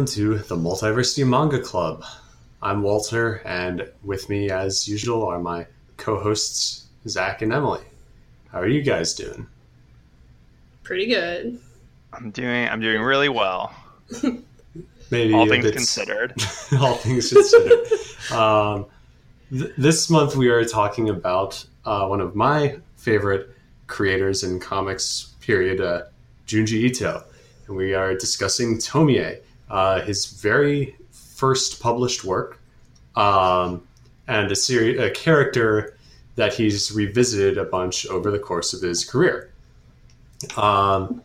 Hello and welcome to the Multiversity Manga Club. I'm Walter, and with me, as usual, are my co-hosts Zach and Emily. How are you guys doing? Pretty good. I'm doing I'm doing really well. Maybe all things considered. all things considered. um, th- this month we are talking about uh, one of my favorite creators in comics. Period, uh, Junji Ito, and we are discussing Tomie, uh, his very first published work, um, and a series, a character that he's revisited a bunch over the course of his career. Um,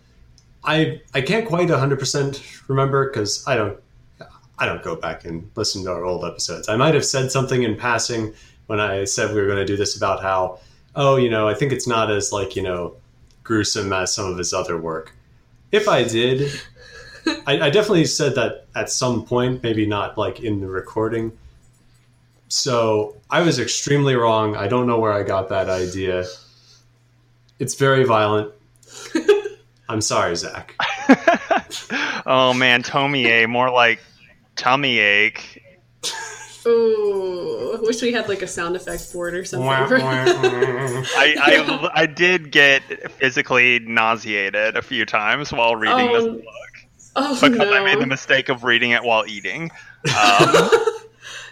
I I can't quite 100% remember because I don't I don't go back and listen to our old episodes. I might have said something in passing when I said we were going to do this about how, oh, you know, I think it's not as like, you know, gruesome as some of his other work. If I did, I, I definitely said that at some point, maybe not like in the recording. So I was extremely wrong. I don't know where I got that idea. It's very violent. I'm sorry, Zach. oh man, Tomie, more like tummy ache. Ooh, wish we had like a sound effect for it or something. I, I I did get physically nauseated a few times while reading Oh, this um, book oh because no, I made the mistake of reading it while eating. Um,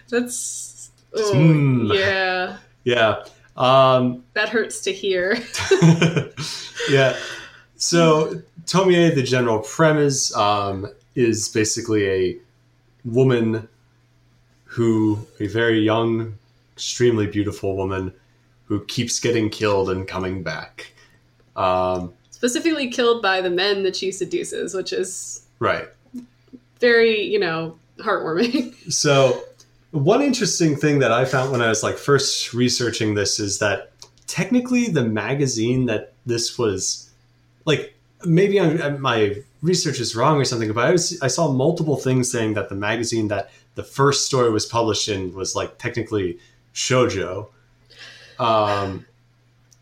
that's oh, Hmm. yeah, yeah. Um, that hurts to hear. yeah. So Tomie, the general premise, um, is basically a woman who, a very young, extremely beautiful woman, who keeps getting killed and coming back. Um, Specifically killed by the men that she seduces, which is right. very you know heartwarming. So, one interesting thing that I found when I was like first researching this is that technically the magazine that this was like maybe I'm, my research is wrong or something, but I was I saw multiple things saying that the magazine that the first story was published in was like technically shojo. Um,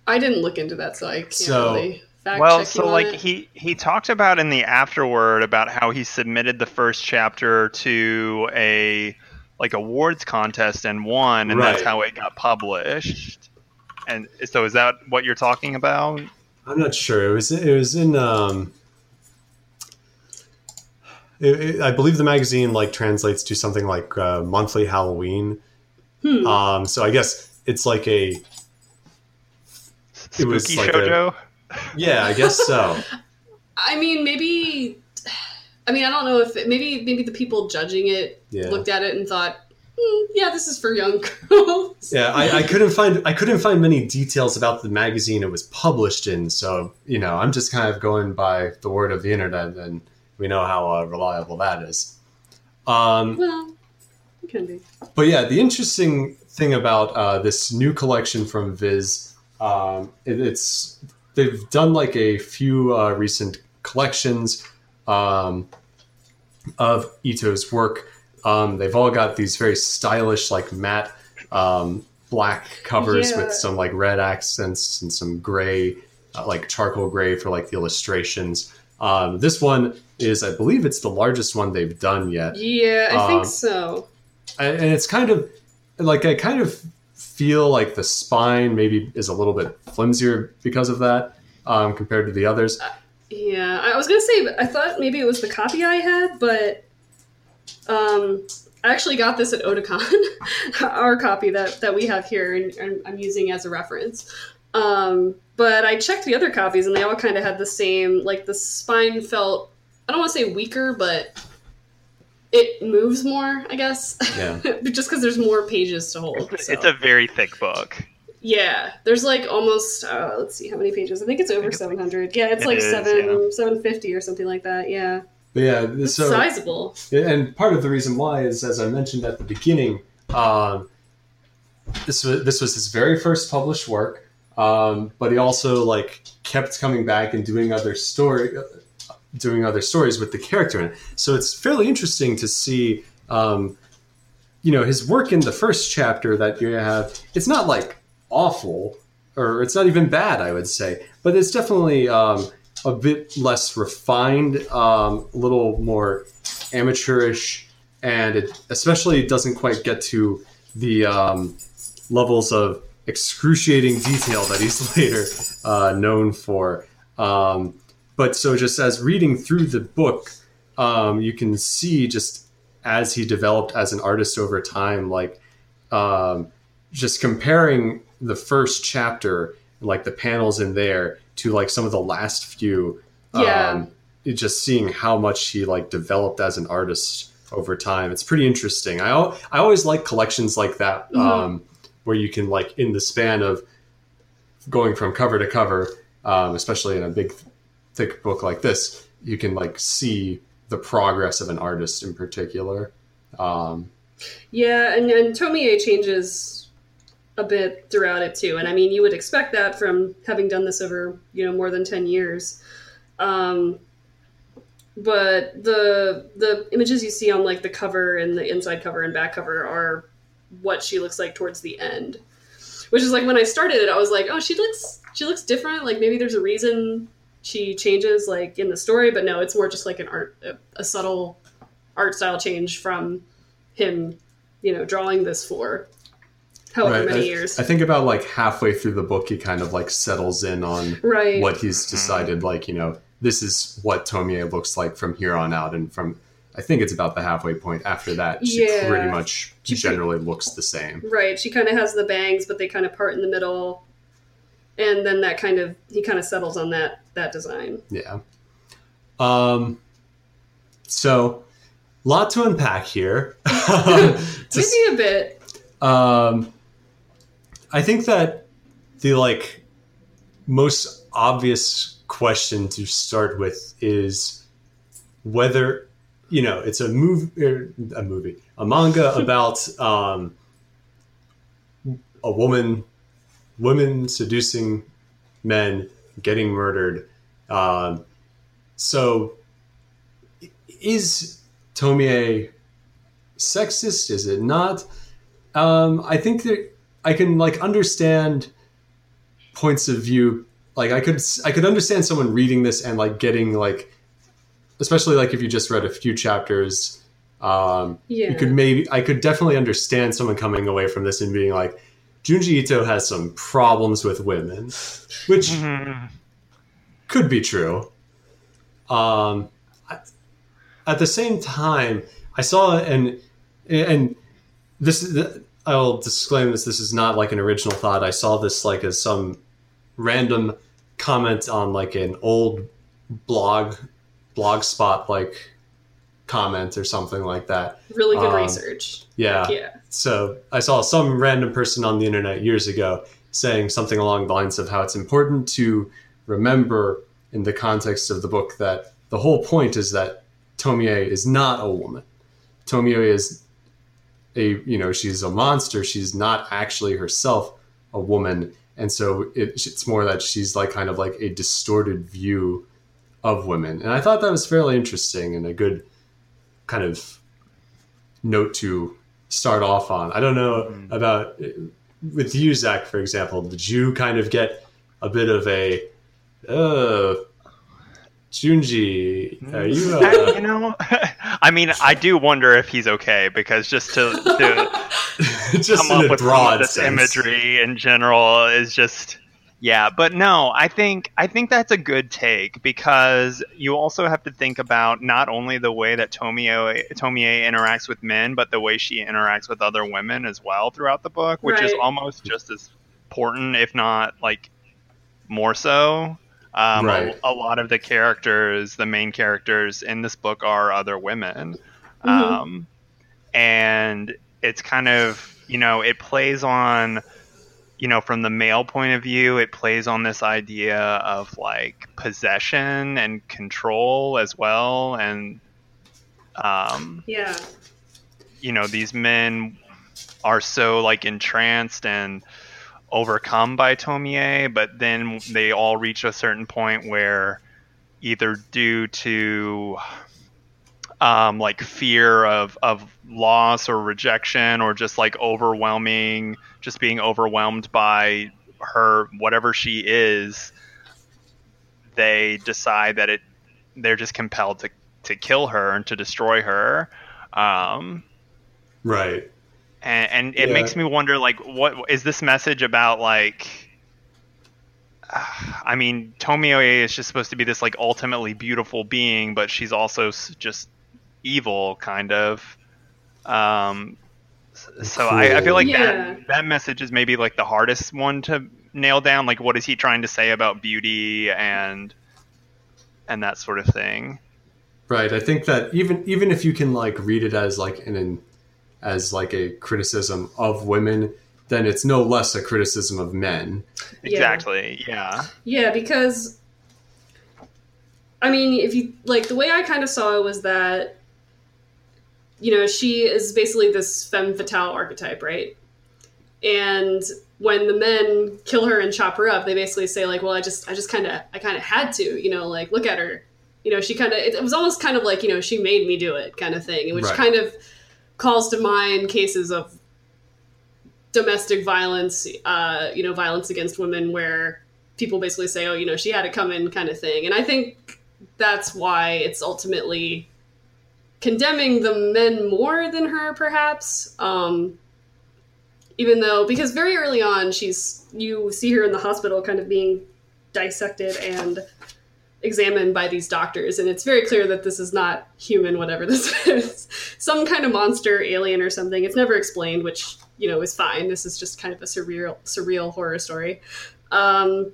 I didn't look into that, so I can't So- really fact well, so like it. he he talked about in the afterword about how he submitted the first chapter to a like awards contest and won, and that's how it got published. And so, is that what you're talking about? I'm not sure. It was it was in um it, it- I believe the magazine like translates to something like uh, monthly Halloween. Hmm. Um so I guess it's like a It was Spooky like a- shojo. Yeah, I guess so. I mean, maybe. I mean, I don't know if it, maybe maybe the people judging it Yeah. looked at it and thought, "Hmm, "Yeah, this is for young girls." Yeah, I, I couldn't find I couldn't find many details about the magazine it was published in, so you know, I'm just kind of going by the word of the internet and we know how uh, reliable that is. Um Well, it can be. But yeah, the interesting thing about uh, this new collection from Viz, um, it, it's they've done like a few uh, recent collections um, of Ito's work. Um, they've all got these very stylish, like matte um, black covers Yeah. with some like red accents and some gray, uh, like charcoal gray for like the illustrations. Um, this one is, I believe, it's the largest one they've done yet Yeah, I Um, think so. and and it's kind of like I kind of feel like the spine maybe is a little bit flimsier because of that um, compared to the others. Yeah, I was gonna say I thought maybe it was the copy I had, but um, I actually got this at Otakon, our copy that that we have here, and, and I'm using as a reference. Um, but I checked the other copies, and they all kind of had the same. Like the spine felt I don't want to say weaker, but it moves more. I guess. Yeah. just because there's more pages to hold. It's, so. it's a very thick book. Yeah, there's like almost uh, let's see how many pages. I think it's over it's- 700. Yeah, it's It like is, seven 750 or something like that. Yeah, But yeah, it's so sizable. and part of the reason why is, as I mentioned at the beginning, um, this was this was his very first published work. Um, but he also like kept coming back and doing other story, doing other stories with the character in it. So it's fairly interesting to see, um, you know, his work in the first chapter that you have. It's not like awful, or it's not even bad, I would say, but it's definitely um, a bit less refined, um, a little more amateurish, and it especially doesn't quite get to the um, levels of excruciating detail that he's later uh, known for. Um, but so, just as reading through the book, um, you can see just as he developed as an artist over time, like um, just comparing the first chapter, like the panels in there, to like some of the last few. Yeah. Um, just seeing how much he like developed as an artist over time. It's pretty interesting. I al- I always like collections like that, Mhm. um, where you can like in the span of going from cover to cover, um, especially in a big thick book like this, you can like see the progress of an artist in particular. Um, Yeah, and, and Tomie changes a bit throughout it too. And I mean, you would expect that from having done this over, you know, more than 10 years. Um, but the the images you see on like the cover and the inside cover and back cover are what she looks like towards the end. Which is like when I started it, I was like, oh, she looks she looks different. Like maybe there's a reason she changes like in the story, but no, it's more just like an art a, a subtle art style change from him, you know, drawing this for however right. many I, years. I think about like halfway through the book, he kind of like settles in on right. what he's mm-hmm. decided. Like you know, this is what Tomie looks like from here on out, and from I think it's about the halfway point. After that, she Yeah. pretty much She pre- generally looks the same. Right. She kind of has the bangs, but they kind of part in the middle. And then that kind of he kind of settles on that that design. Yeah. Um. So, lot to unpack here. Um, Maybe a bit. Um, I think that the like most obvious question to start with is whether you know it's a movie, a movie, a manga about um, a woman, women seducing men, getting murdered. Um, so, is Tomie sexist? Is it not? Um, I think that I can like understand points of view. Like I could I could understand someone reading this and like getting like, especially like if you just read a few chapters. Um, Yeah. you could maybe I could definitely understand someone coming away from this and being like, Junji Ito has some problems with women, which Mhm. could be true. Um, I- at the same time, I saw and and this is I'll disclaim this. This is not like an original thought. I saw this like as some random comment on like an old blog blog spot like comment or something like that. Really good Um, research. Yeah. Yeah. So I saw some random person on the internet years ago saying something along the lines of how it's important to remember in the context of the book that the whole point is that Tomie is not a woman. Tomie is a you know she's a monster. She's not actually herself a woman, and so it, it's more that she's like kind of like a distorted view of women. And I thought that was fairly interesting and a good kind of note to start off on. I don't know about with you, Zach, for example. Did you kind of get a bit of a, uh, Junji, are you? Uh, you know, I mean, I do wonder if he's okay because just to, to just come up a with some of broad this sense. imagery in general is just yeah but no i think i think that's a good take because you also have to think about not only the way that tomie tomie interacts with men but the way she interacts with other women as well throughout the book which is almost just as important if not like more so um, Right. a, a lot of the characters the main characters in this book are other women Mhm. um, and it's kind of you know it plays on you know from the male point of view it plays on this idea of like possession and control as well and um, Yeah. you know these men are so like entranced and overcome by Tomie, but then they all reach a certain point where either due to um, like fear of, of loss or rejection or just like overwhelming just being overwhelmed by her whatever she is they decide that it they're just compelled to to kill her and to destroy her. Um, right. and, and it Yeah. makes me wonder like what is this message about like I mean, Tomie is just supposed to be this like ultimately beautiful being, but she's also just evil, kind of. Um, s- so I, I feel like Yeah. that that message is maybe like the hardest one to nail down. Like, what is he trying to say about beauty and and that sort of thing? Right. I think that even even if you can like read it as like an, an as like a criticism of women, then it's no less a criticism of men. Yeah. Exactly. Yeah. Yeah, because I mean, if you like the way I kind of saw it was that you know she is basically this femme fatale archetype, right? And when the men kill her and chop her up, they basically say like, "Well, I just, I just kind of, I kind of had to," you know, like look at her, you know, she kind of, it, it was almost kind of like, you know, she made me do it, kind of thing, which Right. kind of calls to mind cases of domestic violence, uh, you know, violence against women, where people basically say, "Oh, you know, she had it coming," kind of thing. And I think that's why it's ultimately condemning the men more than her, perhaps. Um, even though, because very early on, she's you see her in the hospital, kind of being dissected and examined by these doctors, and it's very clear that this is not human, whatever this is, some kind of monster, alien, or something. It's never explained, which you know is fine. This is just kind of a surreal, surreal horror story. Um,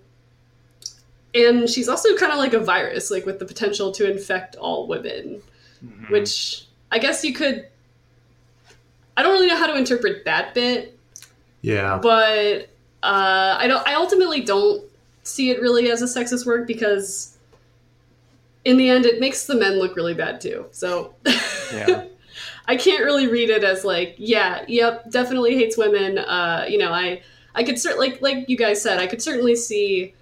and she's also kind of like a virus, like with the potential to infect all women, Mhm. which I guess you could. I don't really know how to interpret that bit, Yeah. but uh, I don't. I ultimately don't see it really as a sexist work because, in the end, it makes the men look really bad too. So, Yeah. I can't really read it as like, yeah, yep, definitely hates women. Uh, you know, I I could certainly like like you guys said, I could certainly see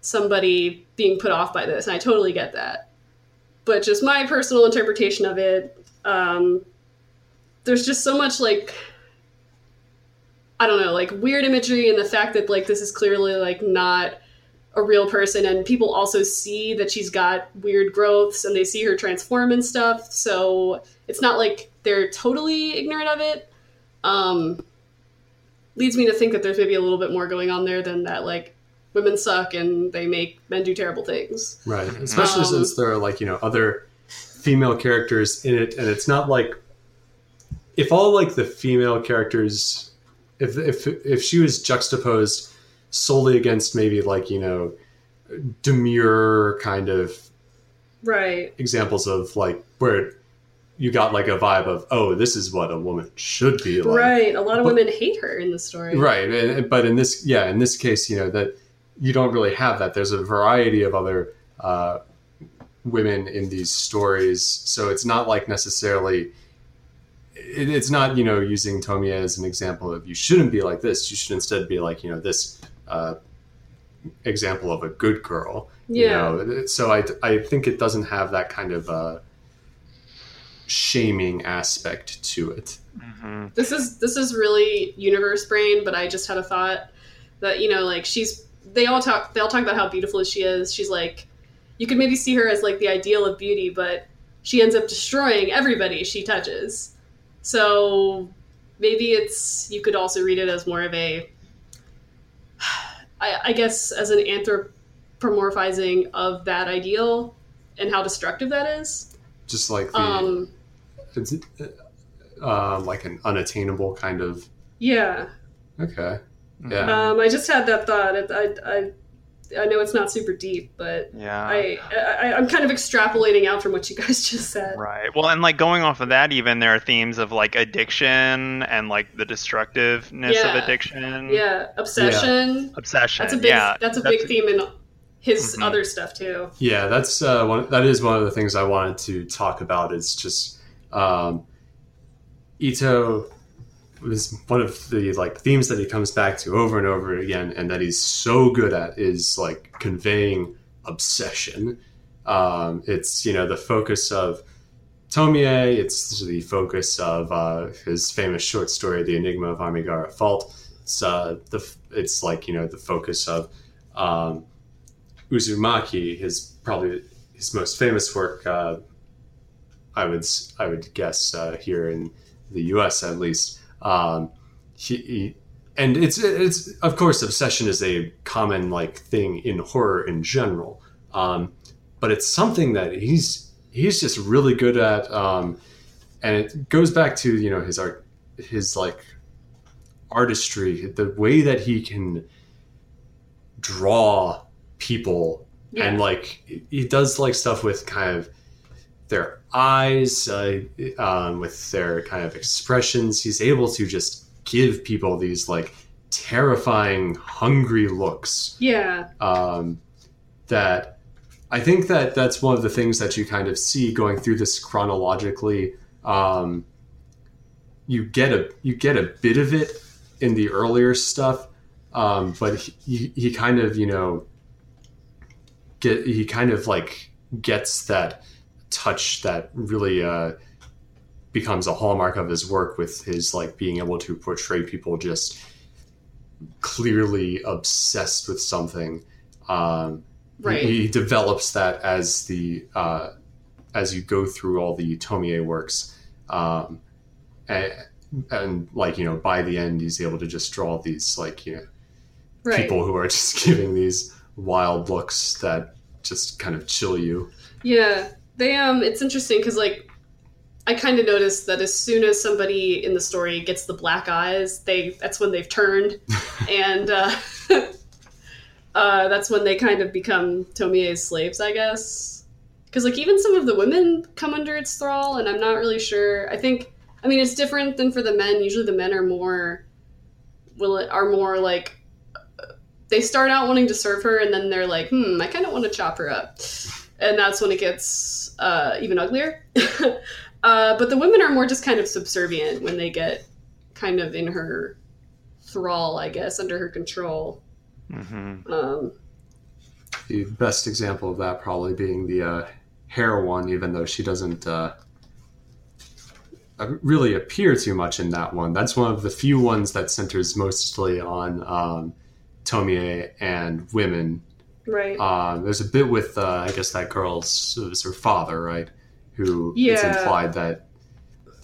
somebody being put off by this, and I totally get that. But just my personal interpretation of it, um, there's just so much like I don't know, like weird imagery and the fact that like this is clearly like not a real person and people also see that she's got weird growths and they see her transform and stuff. So it's not like they're totally ignorant of it. Um leads me to think that there's maybe a little bit more going on there than that like women suck and they make men do terrible things. Right. Especially Um, since there are like, you know, other female characters in it and it's not like if all like the female characters if if if she was juxtaposed solely against maybe like, you know, demure kind of Right. examples of like where you got like a vibe of oh this is what a woman should be like right. A lot of but- women hate her in the story. right and, but in this yeah in this case you know that you don't really have that there's a variety of other uh, women in these stories so it's not like necessarily it, it's not you know using Tomie as an example of you shouldn't be like this you should instead be like you know this uh, example of a good girl you Yeah. know? so I, I think it doesn't have that kind of uh, shaming aspect to it Mhm. this is this is really universe brain but i just had a thought that you know like she's they all talk they all talk about how beautiful she is. She's like you could maybe see her as like the ideal of beauty but she ends up destroying everybody she touches. So maybe it's you could also read it as more of a i, I guess as an anthropomorphizing of that ideal and how destructive that is. Just like the um it's uh, like an unattainable kind of yeah. Okay yeah Um, I just had that thought. I, I, I know it's not super deep, but Yeah. I, I, I'm kind of extrapolating out from what you guys just said. Right. Well, and like going off of that, even there are themes of like addiction and like the destructiveness Yeah. of addiction. Yeah, obsession. Obsession. That's a big. yeah. that's a big theme in his Mhm. other stuff too. yeah that's uh, one that is one of the things i wanted to talk about is just um, ito was one of the like themes that he comes back to over and over again and that he's so good at is like conveying obsession um, it's you know the focus of Tomie. It's the focus of uh, his famous short story, "The Enigma of Amigara Fault." It's uh, the it's like you know the focus of um, Uzumaki, his probably his most famous work, uh, I would I would guess uh, here in the U.S. at least. Um, he, he- and it's it's of course obsession is a common like thing in horror in general, um, but it's something that he's he's just really good at, um, and it goes back to you know his art his like artistry, the way that he can draw people Yeah. and like he does like stuff with kind of their eyes uh, um, with their kind of expressions. He's able to just give people these like terrifying hungry looks. Yeah. um, that i think that that's one of the things that you kind of see going through this chronologically. Um, you get a you get a bit of it in the earlier stuff um, but he, he kind of you know get he kind of like gets that touch that really uh, becomes a hallmark of his work with his like being able to portray people just clearly obsessed with something um, Right. he, he develops that as the uh, as you go through all the Tomie works um, and, and like you know by the end he's able to just draw these like you know Right. people who are just giving these wild looks that just kind of chill you. Yeah, they um, it's interesting because like, I kind of noticed that as soon as somebody in the story gets the black eyes, they that's when they've turned, and uh, uh, that's when they kind of become Tomie's slaves, I guess. Because like even some of the women come under its thrall, and I'm not really sure. I think I mean it's different than for the men. Usually the men are more will it are more like they start out wanting to serve her, and then they're like, hmm, I kind of want to chop her up and that's when it gets uh, even uglier. uh, but the women are more just kind of subservient when they get kind of in her thrall, I guess, under her control. hmm Um, The best example of that probably being the uh, hair one, even though she doesn't uh, really appear too much in that one. That's one of the few ones that centers mostly on um, Tomie and women. Right. Um, there's a bit with, uh, I guess that girl's it was her father, right? Who it's implied that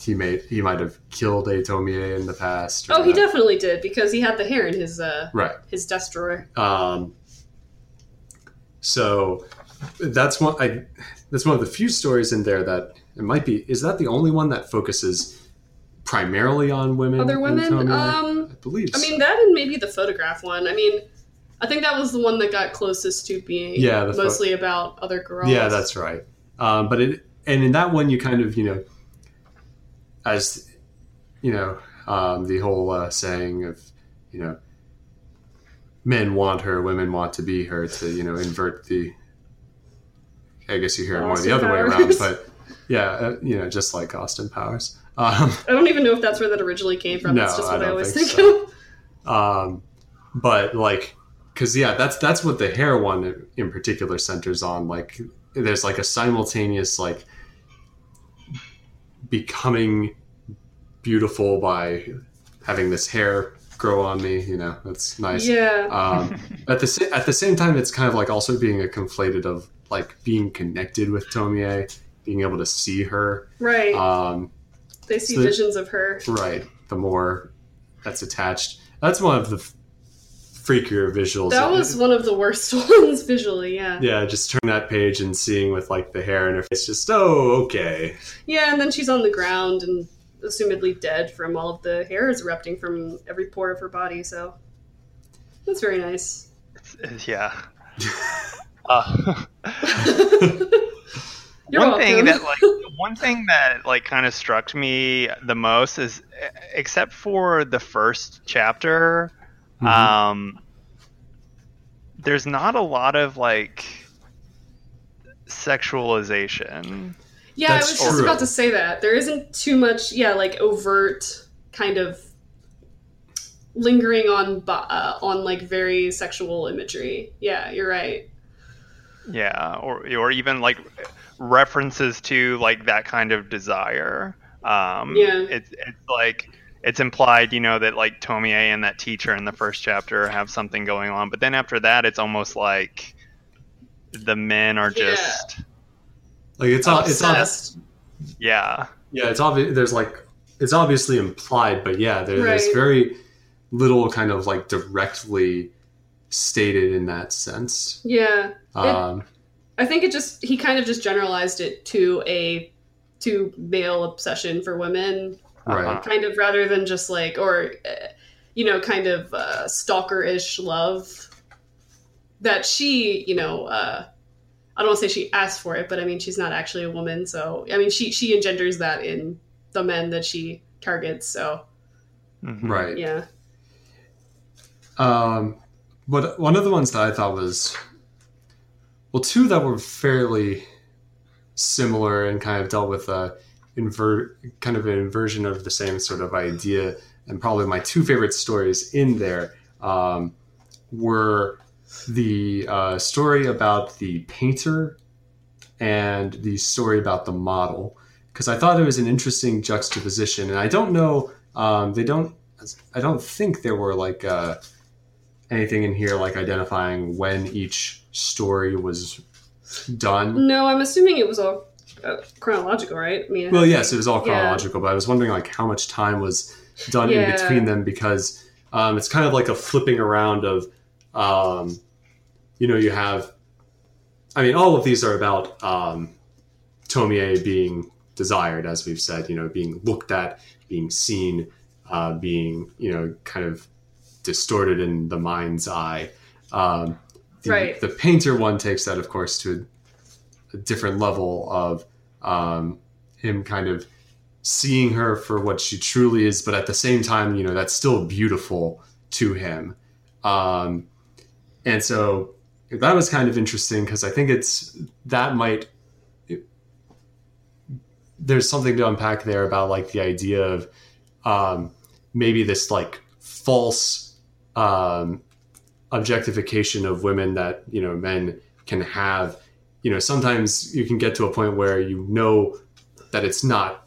he made he might have killed a Tomie in the past. oh, he definitely did because he had the hair in his uh, right. his desk drawer. Um, so that's one. I that's one of the few stories in there that it might be. Is that the only one that focuses primarily on women? Other women, um, I believe. I mean that and maybe the photograph one. I mean, I think that was the one that got closest to being Yeah, mostly about other girls. yeah, that's right. Um, but it and in that one, you kind of you know, as you know, um, the whole uh, saying of you know, men want her, women want to be her to you know invert the. I guess you hear it more the other way around, but yeah, uh, you know, just like Austin Powers. Um, I don't even know if that's where that originally came from. No, that's just I what I, don't always think think, so. of. um, but like, because yeah, that's that's what the hair one in particular centers on. Like, there's like a simultaneous like becoming beautiful by having this hair grow on me. You know, that's nice. Yeah. Um, at the at the same time, it's kind of like also being a conflated of like being connected with Tomie, being able to see her. right. Um, they see so- visions of her. right. The more that's attached, that's one of the freakier visuals. That was one of the worst ones visually, yeah. yeah, just turn that page and seeing with like the hair in her face, just oh okay. Yeah, and then she's on the ground and assumedly dead from all of the hairs erupting from every pore of her body, so that's very nice. Yeah. Uh, You're one welcome. thing that like one thing that like kind of struck me the most is except for the first chapter Mhm. um there's not a lot of like sexualization yeah, I That's was just about to say that. There isn't too much, yeah, like overt kind of lingering on bo- uh, on like very sexual imagery. Yeah, you're right. yeah or or even like references to like that kind of desire um Yeah. it's it's like it's implied you know that like tomie and that teacher in the first chapter have something going on but then after that it's almost like the men are Yeah. just Like it's on it's on Obsessed. Yeah. Yeah, it's obvious. There's like it's obviously implied, but yeah, there, there's very little kind of like directly stated in that sense. Yeah. Um, I think it just he kind of just generalized it to a to male obsession for women, right. Uh-huh. kind of rather than just like or uh, you know kind of uh, stalker-ish love that she you know uh, I don't want to say she asked for it, but I mean she's not actually a woman, so I mean she she engenders that in the men that she targets. So Mhm. Right. yeah, Um, but one of the ones that I thought was, well, two that were fairly similar and kind of dealt with a invert, kind of an inversion of the same sort of idea, and probably my two favorite stories in there um, were the uh, story about the painter and the story about the model, because I thought it was an interesting juxtaposition, and I don't know, um, they don't. I don't think there were like uh, anything in here like identifying when each story was done. no, I'm assuming it was all chronological, right? I mean, Well, yes, it was all Yeah. chronological, but I was wondering like how much time was done Yeah. in between them because um, it's kind of like a flipping around of, um, you know, you have. I mean, all of these are about um, Tomie being desired, as we've said. You know, being looked at, being seen, uh, being you know, kind of distorted in the mind's eye. Um, the, Right. the painter one takes that, of course, to a, different level of um, him kind of seeing her for what she truly is, but at the same time, you know, that's still beautiful to him. Um, and so that was kind of interesting because I think it's that might there's something to unpack there about like the idea of um, maybe this like false um, objectification of women that you know men can have you know sometimes you can get to a point where you know that it's not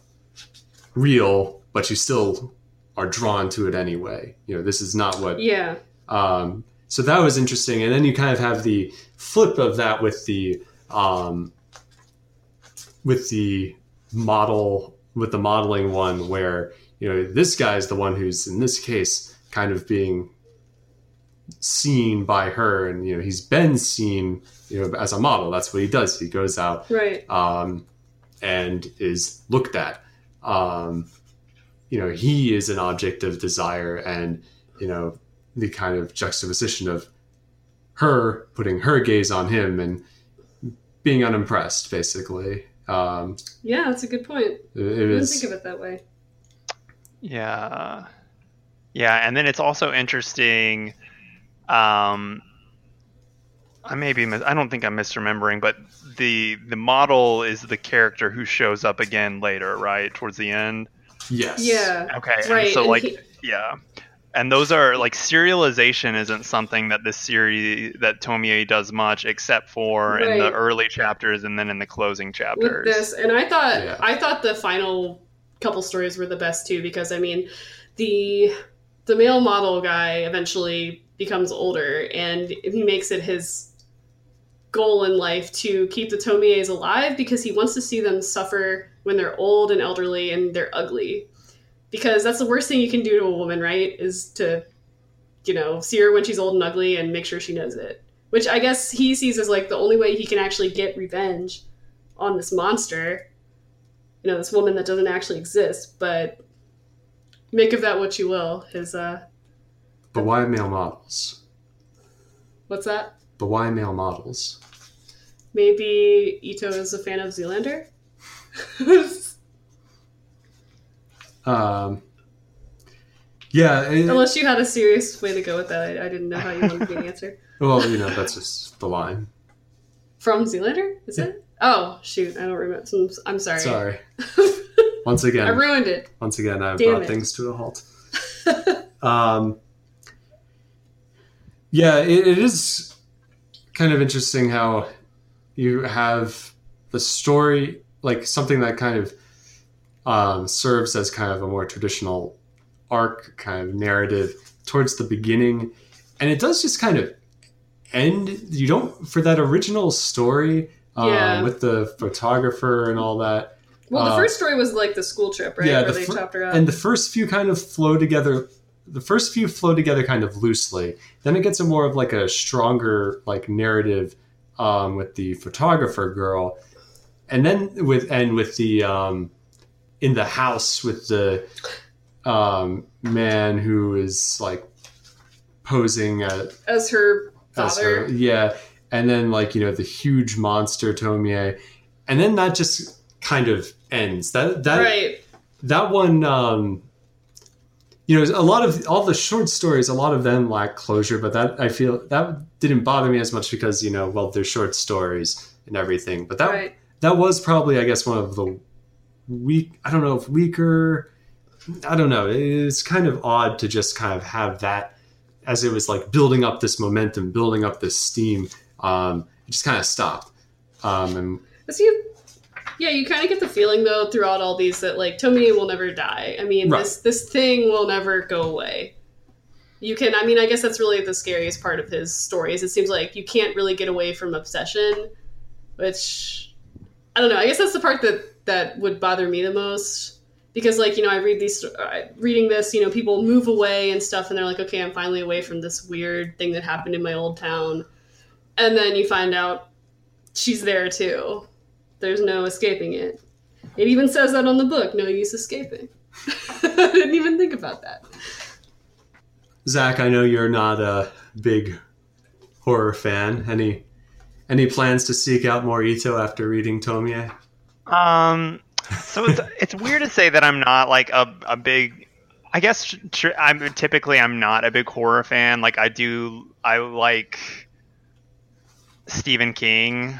real but you still are drawn to it anyway. You know this is not what yeah, um, so that was interesting. And then you kind of have the flip of that with the um, with the model with the modeling one where you know this guy is the one who's in this case kind of being seen by her and you know he's been seen you know as a model that's what he does he goes out right. um, and is looked at. Um, you know, he is an object of desire, and you know the kind of juxtaposition of her putting her gaze on him and being unimpressed, basically. Um, Yeah, that's a good point. it, I didn't was think of it that way. Yeah. Yeah, and then it's also interesting. Um, I may be. mis- I don't think I'm misremembering, but the the model is the character who shows up again later, right towards the end. yes, Yeah, Okay, and right. so and like he- yeah, and those are like serialization isn't something that this series that Tomie does much, except for in the early chapters and then in the closing with chapters. this, and I thought Yeah. I thought the final couple stories were the best too because I mean, the the male model guy eventually becomes older and he makes it his goal in life to keep the Tomies alive because he wants to see them suffer when they're old and elderly and they're ugly. Because that's the worst thing you can do to a woman, right? Is to, you know, see her when she's old and ugly and make sure she knows it. Which I guess he sees as like the only way he can actually get revenge on this monster. You know, this woman that doesn't actually exist, but make of that what you will. His uh But why male models? what's that? But why male models? Maybe Ito is a fan of Zoolander? Um, yeah, it- Unless you had a serious way to go with that, I, I didn't know how you wanted to answer. well, you know, that's just the line. From Zoolander? Is it? Oh shoot, I don't remember. I'm- I'm sorry. Sorry. Once again, I ruined it. once again, I've Damn brought it. things to a halt. um, yeah, it, it is kind of interesting how you have the story, like something that kind of um, serves as kind of a more traditional arc kind of narrative towards the beginning, and it does just kind of end. You don't for that original story um, Yeah. with the photographer and all that. Well, the Uh, first story was like the school trip, right? yeah, Where the they fir- chopped her up. and the first few kind of flow together the first few flow together kind of loosely. Then it gets a more of like a stronger like narrative um, with the photographer girl. And then with and with the um, in the house with the um, man who is like posing at, as her as father. her yeah. And then like you know the huge monster tomie. And then that just kind of ends. That that right. that one um you know a lot of all the short stories a lot of them lack closure but that i feel that didn't bother me as much because you know well they're short stories and everything but that right. that was probably i guess one of the weak i don't know if weaker i don't know it's kind of odd to just kind of have that as it was like building up this momentum building up this steam um it just kind of stopped um and Is he? Yeah, you kind of get the feeling though throughout all these that like Tomie will never die. I mean, Right. this this thing will never go away. You can. I mean, I guess that's really the scariest part of his stories. It seems like you can't really get away from obsession, which I don't know. I guess that's the part that that would bother me the most because, like, you know, I read these, reading this, you know, people move away and stuff, and they're like, okay, I'm finally away from this weird thing that happened in my old town, and then you find out she's there too. There's no escaping it. It even says that on the book. No use escaping. I didn't even think about that. Zach, I know you're not a big horror fan. Any any plans to seek out more Ito after reading Tomie? Um, so it's it's weird to say that I'm not like a a big. I guess tr- I'm typically I'm not a big horror fan. Like I do, I like Stephen King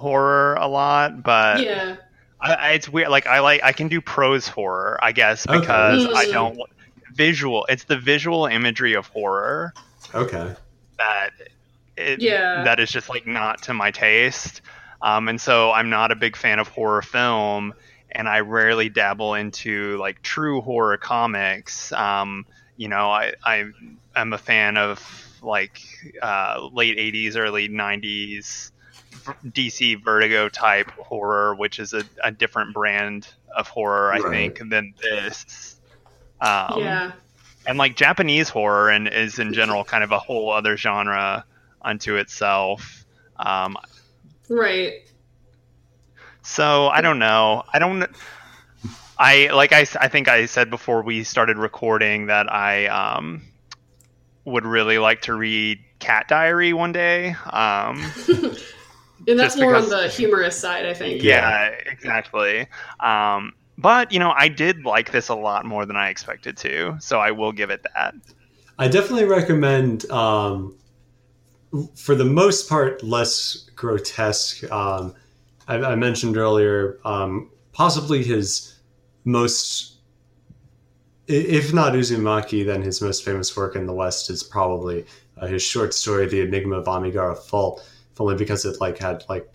horror a lot, but Yeah. I, I, it's weird. Like I like I can do prose horror, I guess, Okay. because I Mm. don't visual. It's the visual imagery of horror Okay. that it, Yeah. that is just like not to my taste. Um, and so I'm not a big fan of horror film, and I rarely dabble into like true horror comics. Um, you know, I I am a fan of like uh, late '80s, early '90s DC Vertigo type horror, which is a, a different brand of horror, I Right. think, than this. Um, yeah. and like Japanese horror and is in general kind of a whole other genre unto itself. Um, Right. so I don't know. I don't. I like I, s- I think I said before we started recording that I um, would really like to read Cat Diary one day. Um, And that's more because- on the humorous side, I think. yeah, exactly. Um, but you know, I did like this a lot more than I expected to, so I will give it that. I definitely recommend, um, for the most part, less grotesque. Um, I, I mentioned earlier, um, possibly his most, if not Uzumaki, then his most famous work in the West is probably uh, his short story, "The Enigma of Amigara Fault," if only because it like had like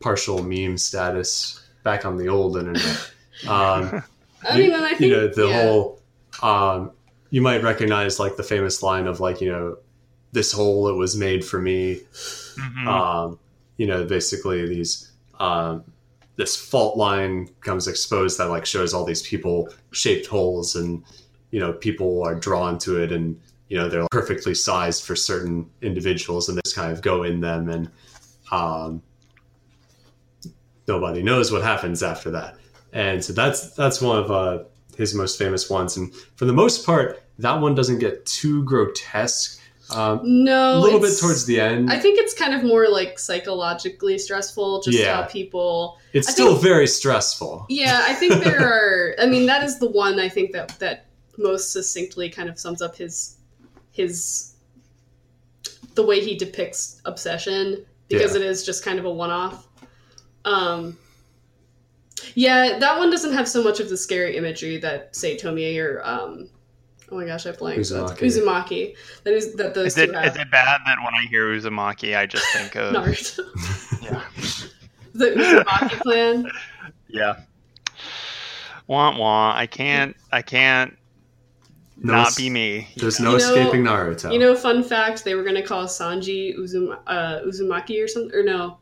partial meme status back on the old internet. Um, I you, mean, and I think you know the yeah. whole um you might recognize like the famous line of like you know this hole it was made for me Mhm. um you know basically these um this fault line comes exposed that like shows all these people shaped holes and you know people are drawn to it and you know they're perfectly sized for certain individuals and they just kind of go in them and um nobody knows what happens after that and so that's that's one of uh, his most famous ones and for the most part that one doesn't get too grotesque um, no, a little bit towards the end I think it's kind of more like psychologically stressful, just Yeah. how people. it's I still think- very stressful Yeah, I think there are. I mean, that is the one I think that that most succinctly kind of sums up his his the way he depicts obsession because Yeah. it is just kind of a one off. Um, yeah, that one doesn't have so much of the scary imagery that say Tomie or um, oh my gosh, I blanked. Uzumaki. Uzumaki. That is that those Is it have. is it bad that when I hear Uzumaki, I just think of Naruto. yeah, the Uzumaki clan. yeah. Wah wah. I can't. I can't No not be me. there's no You know- escaping naruto You know, fun fact: they were going to call Sanji Uzum, uh, Uzumaki or something, or no,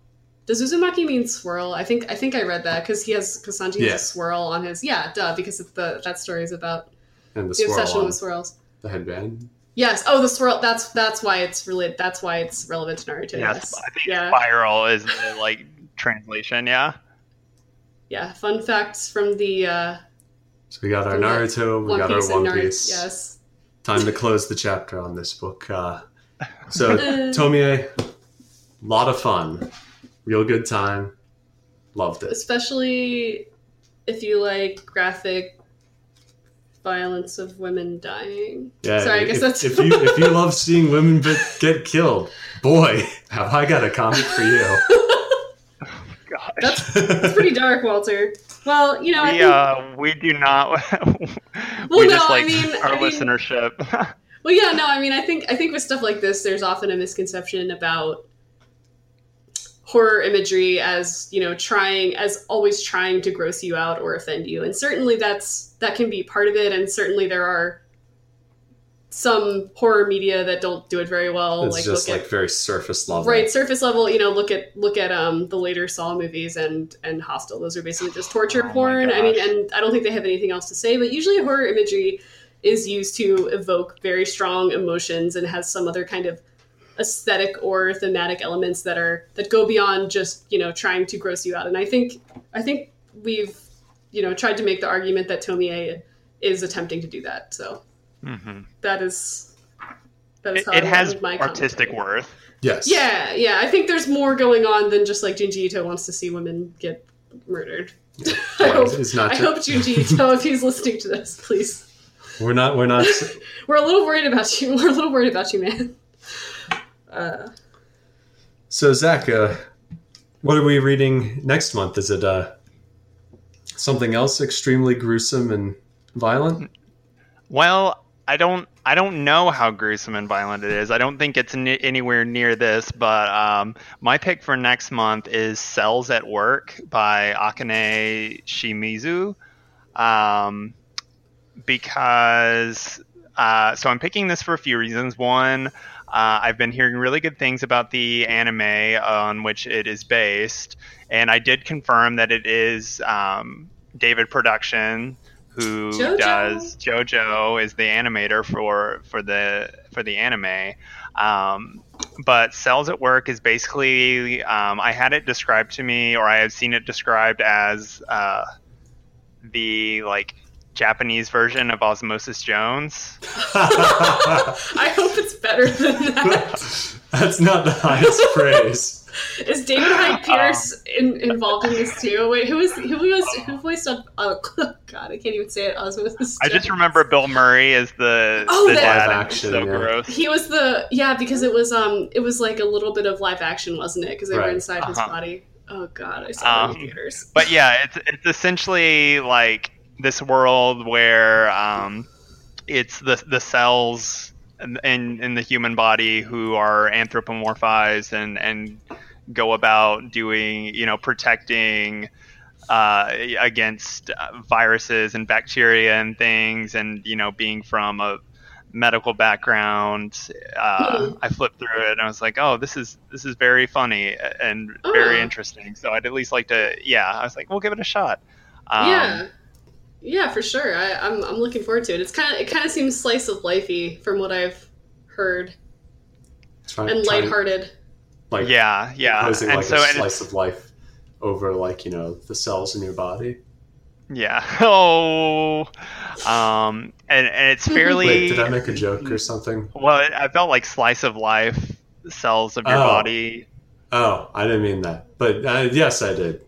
Does Uzumaki mean swirl? I think I think I read that because he has because Sanji Yeah. has a swirl on his yeah, duh, because it's the that story is about And the the obsession with swirls. the headband. Yes. Oh, the swirl. That's that's why it's related. That's why it's relevant to Naruto. Yeah, Yes. I think Yeah. spiral is the like translation. Yeah. Yeah. Fun facts from the uh, So we got our Naruto, we One got Piece our One Naruto. Piece. Yes. Time to close the chapter on this book. Uh, so Tomie, a lot of fun, real good time. Loved it. Especially if you like graphic violence of women dying. Yeah, Sorry, I guess if, that's- if you if you love seeing women get killed, boy, have I got a comic for you. Gosh. That's It's pretty dark, Walter. Well, you know, I we think, uh we do not we Well, just no, I like mean- our I mean- listenership well, yeah, no, I mean, I think I think with stuff like this, there's often a misconception about horror imagery as you know trying as always trying to gross you out or offend you and certainly that's that can be part of it and certainly there are some horror media that don't do it very well it's like just look like at very surface level. right surface level you know look at look at um the later saw movies and and hostel. Those are basically just torture Oh porn. I mean and i don't think they have anything else to say but usually horror imagery is used to evoke very strong emotions and has some other kind of aesthetic or thematic elements that are that go beyond just you know trying to gross you out. And i think i think we've you know tried to make the argument that tomie is attempting to do that so hmm that is that is it, how it I has my artistic commentary. worth Yes. Yeah, yeah. I think there's more going on than just like Junji Ito wants to see women get murdered. I hope, it's- it's not. I hope Junji Ito, if he's listening to this, please. We're not. We're not. We're a little worried about you. We're a little worried about you, man. Uh, So Zach, uh, what are we reading next month? Is it uh, something else extremely gruesome and violent? well i don't i don't know how gruesome and violent it is. I don't think it's anywhere near this but um, my pick for next month is cells at work by akane shimizu. Um, because uh, so I'm picking this for a few reasons. One, uh, I've been hearing really good things about the anime on which it is based, and I did confirm that it is um, David Production who JoJo. does JoJo is the animator for for the for the anime. Um, but Cells at Work is basically um, I had it described to me, or I have seen it described as uh, the like Japanese version of Osmosis Jones. I hope it's better than that. That's not the highest praise. Is David Hyde Pierce in, involved in this too? Wait, who is who was who voiced up? Oh God, I can't even say it. Osmosis. I just remember Bill Murray as the, Oh, the that- dad. Live action, so yeah. gross. He was the yeah because it was um it was like a little bit of live action, wasn't it? Because they were inside his Uh-huh. body. Oh God, I saw it in Um, theaters. But yeah, it's it's essentially like this world where um, it's the the cells in, in in the human body who are anthropomorphized and and go about doing you know protecting uh, against uh, viruses and bacteria and things and you know being from a medical background uh, i flipped through it and i was like oh this is this is very funny and very Oh. interesting so i'd at least like to yeah i was like we'll give it a shot um, yeah, yeah, for sure. I, I'm I'm looking forward to it. It's kind of it kind of seems slice of lifey from what I've heard Try- and try- lighthearted. Like yeah yeah imposing and like so a and it's- slice of life over like you know the cells in your body. yeah oh um and, and it's fairly Wait, did I make a joke or something? well it, i felt like slice of life cells of your Oh. body Oh, I didn't mean that, but uh, yes, I did.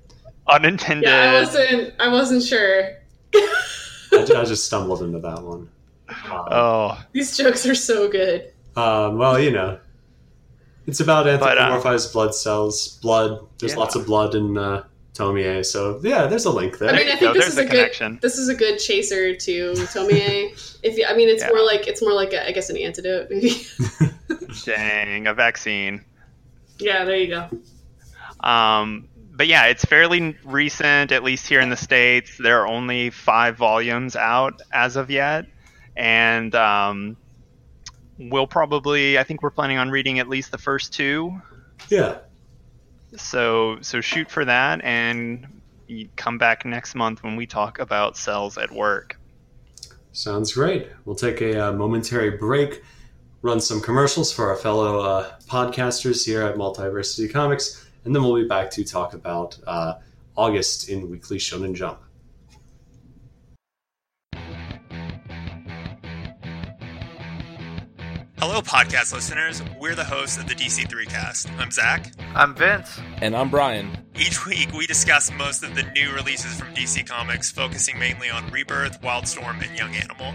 unintended Yeah, I wasn't I wasn't sure. I, I just stumbled into that one. Um, oh These jokes are so good. Um, well, you know, it's about But, uh, blood cells. Blood. There's Yeah. lots of blood in uh, Tomie, so yeah, there's a link there. I mean, I think go, this there's is a a good connection. this is a good chaser to Tomie. if you, I mean, it's Yeah. more like it's more like a, I guess an antidote maybe. dang a vaccine yeah, there you go. Um, but yeah, it's fairly recent, at least here in the states. There are only five volumes out as of yet, and um, we'll probably. I think we're planning on reading at least the first two. yeah, So so shoot for that, and come back next month when we talk about cells at work. Sounds great. We'll take a uh, momentary break, run some commercials for our fellow uh, podcasters here at Multiversity Comics, and then we'll be back to talk about uh, August in Weekly Shonen Jump. Hello, podcast listeners. We're the hosts of the DC3 cast. I'm Zach. I'm Vince. And I'm Brian. Each week, we discuss most of the new releases from DC Comics, focusing mainly on Rebirth, Wildstorm, and Young Animal.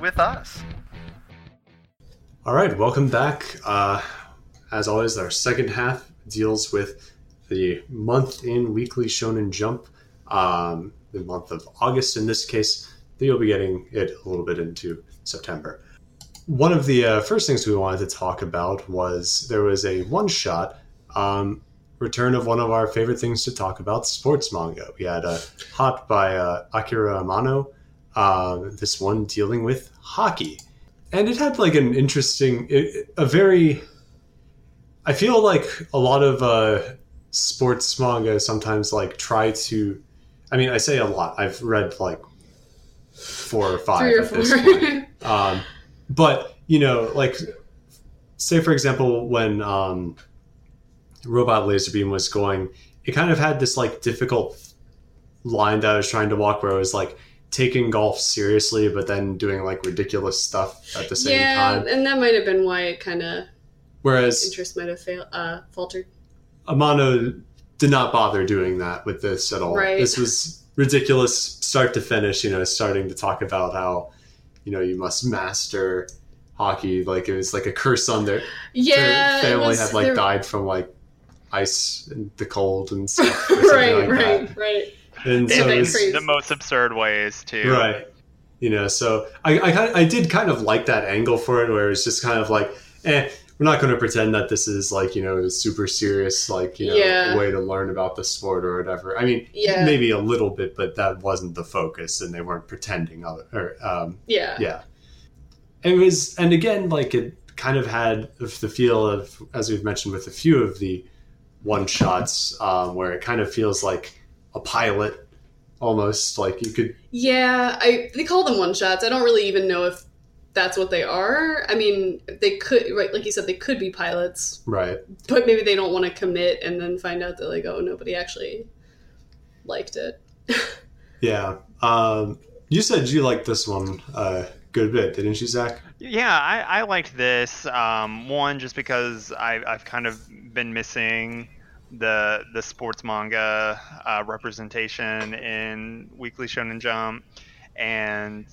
with us. All right, welcome back. Uh, as always, our second half deals with the month in Weekly Shonen Jump, um, the month of August in this case. You'll be getting it a little bit into September. One of the uh, first things we wanted to talk about was there was a one shot um, return of one of our favorite things to talk about sports manga. We had a hot by uh, Akira Amano, uh, this one dealing with hockey. And it had like an interesting it, a very i feel like a lot of uh sports manga sometimes like try to i mean i say a lot. I've read like four or five Three or at this four. point. Um but you know like say for example when um robot laserbeam was going it kind of had this like difficult line that i was trying to walk where I was like taking golf seriously but then doing like ridiculous stuff at the same yeah, time and that might have been why it kind of whereas interest might have fail, uh, faltered. amano did not bother doing that with this at all Right. this was ridiculous start to finish you know starting to talk about how you know you must master hockey like it was like a curse on their, Yeah, their family was- had like died from like ice and the cold and stuff right, like right, that. right. And so it's- the most absurd ways too. right you know so I, I kind- I did kind of like that angle for it where it's just kind of like eh we're not going to pretend that this is like you know a super serious like you know Yeah. way to learn about the sport or whatever i mean Yeah. maybe a little bit but that wasn't the focus and they weren't pretending other or um Yeah. yeah it was and again like it kind of had the feel of as we've mentioned with a few of the one shots um, where it kind of feels like a pilot almost like you could Yeah, I they call them one shots. I don't really even know if that's what they are. I mean, they could right like you said they could be pilots, right but maybe they don't want to commit and then find out that like oh nobody actually liked it. Yeah. Um, you said you liked this one a good bit, didn't you, Zach? Yeah, I, I liked this. Um, one, just because I, I've kind of been missing the the sports manga uh, representation in Weekly Shonen Jump, and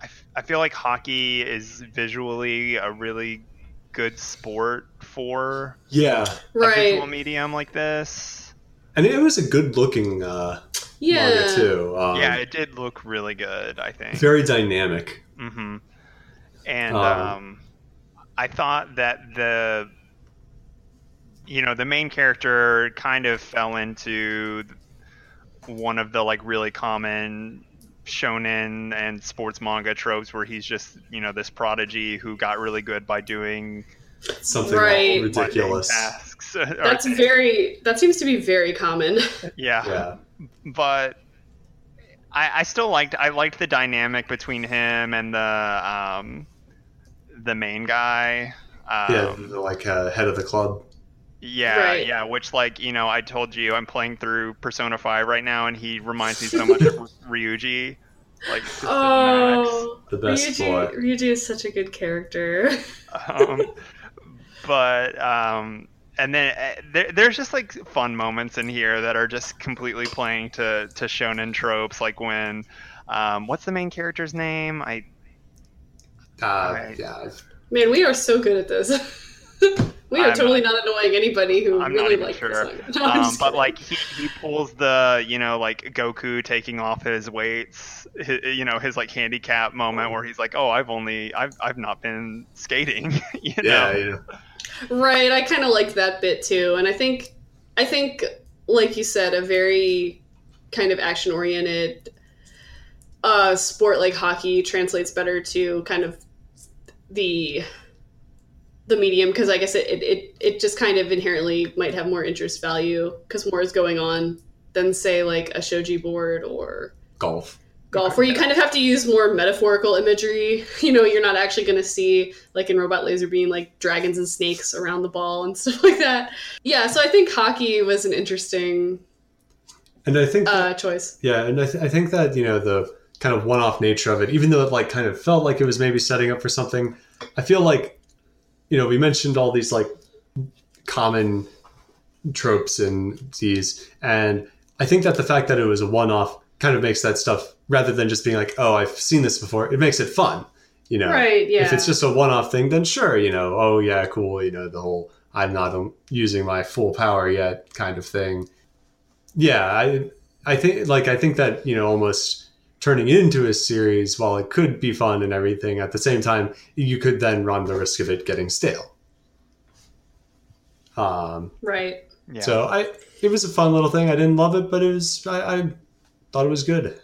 I, f- I feel like hockey is visually a really good sport for Yeah. a visual Right. medium like this. And it was a good looking uh, Yeah. manga, too. Um, yeah, it did look really good. I think. Very dynamic. hmm And Um, um, I thought that the, you know, the main character kind of fell into one of the like really common shonen and sports manga tropes where he's just you know this prodigy who got really good by doing Something Right. ridiculous. mundane tasks. Or- That's very that seems to be very common. yeah. Yeah. but I, I still liked I liked the dynamic between him and the um, the main guy. Um, Yeah. the, like uh, head of the club. Yeah, Right. yeah. Which like you know I told you I'm playing through Persona Five right now, and he reminds me so much of Ryuji. Like to the Oh, The best Ryuji, boy. Ryuji is such a good character. Um, but um, and then uh, there, there's just like fun moments in here that are just completely playing to to shonen tropes, like when. Um, what's the main character's name? I Uh, Right. Yeah. Man, we are so good at this. We are I'm totally not annoying anybody who I'm really likes sure. this one. No, I'm Um, but like he, he pulls the you know like Goku taking off his weights, hi you know his like handicap moment where he's like, oh, I've only I've I've not been skating, you know. Yeah, yeah. Right, I kind of liked that bit too, and I think, I think, like you said, a very kind of action-oriented uh, sport like hockey translates better to kind of the the medium because I guess it, it it it just kind of inherently might have more interest value because more is going on than say like a shogi board or Golf. golf where you kind of have to use more metaphorical imagery. You know you're not actually going to see like in robot laser beam like dragons and snakes around the ball and stuff like that. Yeah so i think hockey was an interesting And I think uh, choice. Yeah, and I, th- I think that you know the kind of one-off nature of it, even though it like kind of felt like it was maybe setting up for something, I feel like you know we mentioned all these like common tropes in these, and I think that the fact that it was a one-off kind of makes that stuff rather than just being like, oh, I've seen this before. It makes it fun, you know. right yeah If it's just a one-off thing, then sure, you know, oh yeah, cool, you know, the whole I'm not using my full power yet kind of thing. Yeah, I I think like I think that, you know, almost turning it into a series while it could be fun and everything at the same time, you could then run the risk of it getting stale. Um right Yeah. so I it was a fun little thing. I didn't love it, but it was I, I thought it was good.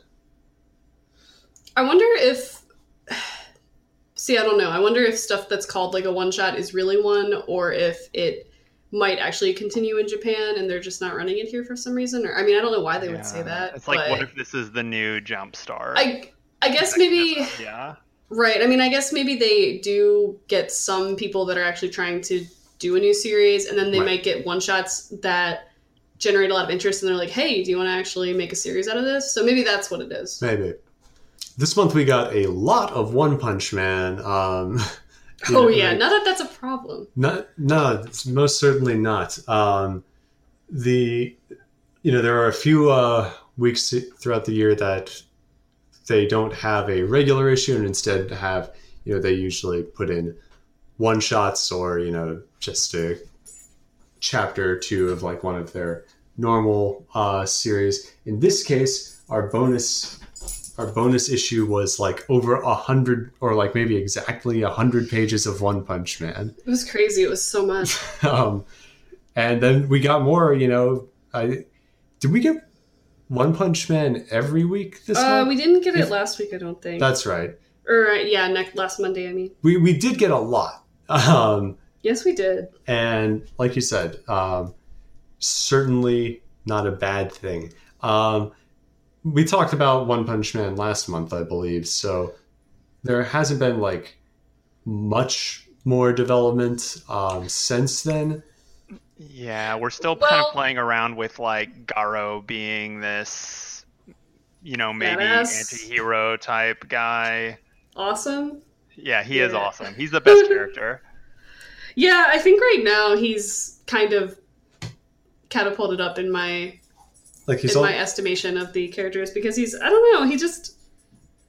i wonder if see i don't know i wonder if stuff that's called like a one shot is really one or if it might actually continue in japan and they're just not running it here for some reason or i mean i don't know why they Yeah. would say that It's like, what if this is the new jump start? i i guess maybe yeah. Right. I mean, I guess maybe they do get some people that are actually trying to do a new series, and then they Right. might get one shots that generate a lot of interest, and they're like, "Hey, do you want to actually make a series out of this?" So maybe that's what it is. Maybe. This month we got a lot of One Punch Man. Um, you oh know, yeah, like- not that that's a problem. Not, no, it's most certainly not. Um, the, you know, there are a few uh, weeks throughout the year that they don't have a regular issue and instead have, you know, they usually put in one shots or, you know, just a chapter or two of like one of their normal uh, series. In this case, our bonus. Our bonus issue was like over a hundred, or like maybe exactly a hundred pages of One Punch Man It was crazy. It was so much. um, and then we got more. You know, I did we get One Punch Man every week this uh, month? we didn't get it last week, I don't think. That's right. or uh, yeah, next last Monday. I mean, We we did get a lot, um, yes, we did. and like you said, um, certainly not a bad thing. Um, we talked about One Punch Man last month, I believe. So there hasn't been like much more development um, since then. Yeah, we're still kind of playing around with like Garo being this, you know, maybe Badass. anti-hero type guy. Awesome. Yeah, he is awesome. He's the best character. Yeah, I think right now he's kind of catapulted up in my Like he's in al- my estimation of the characters because he's I don't know he just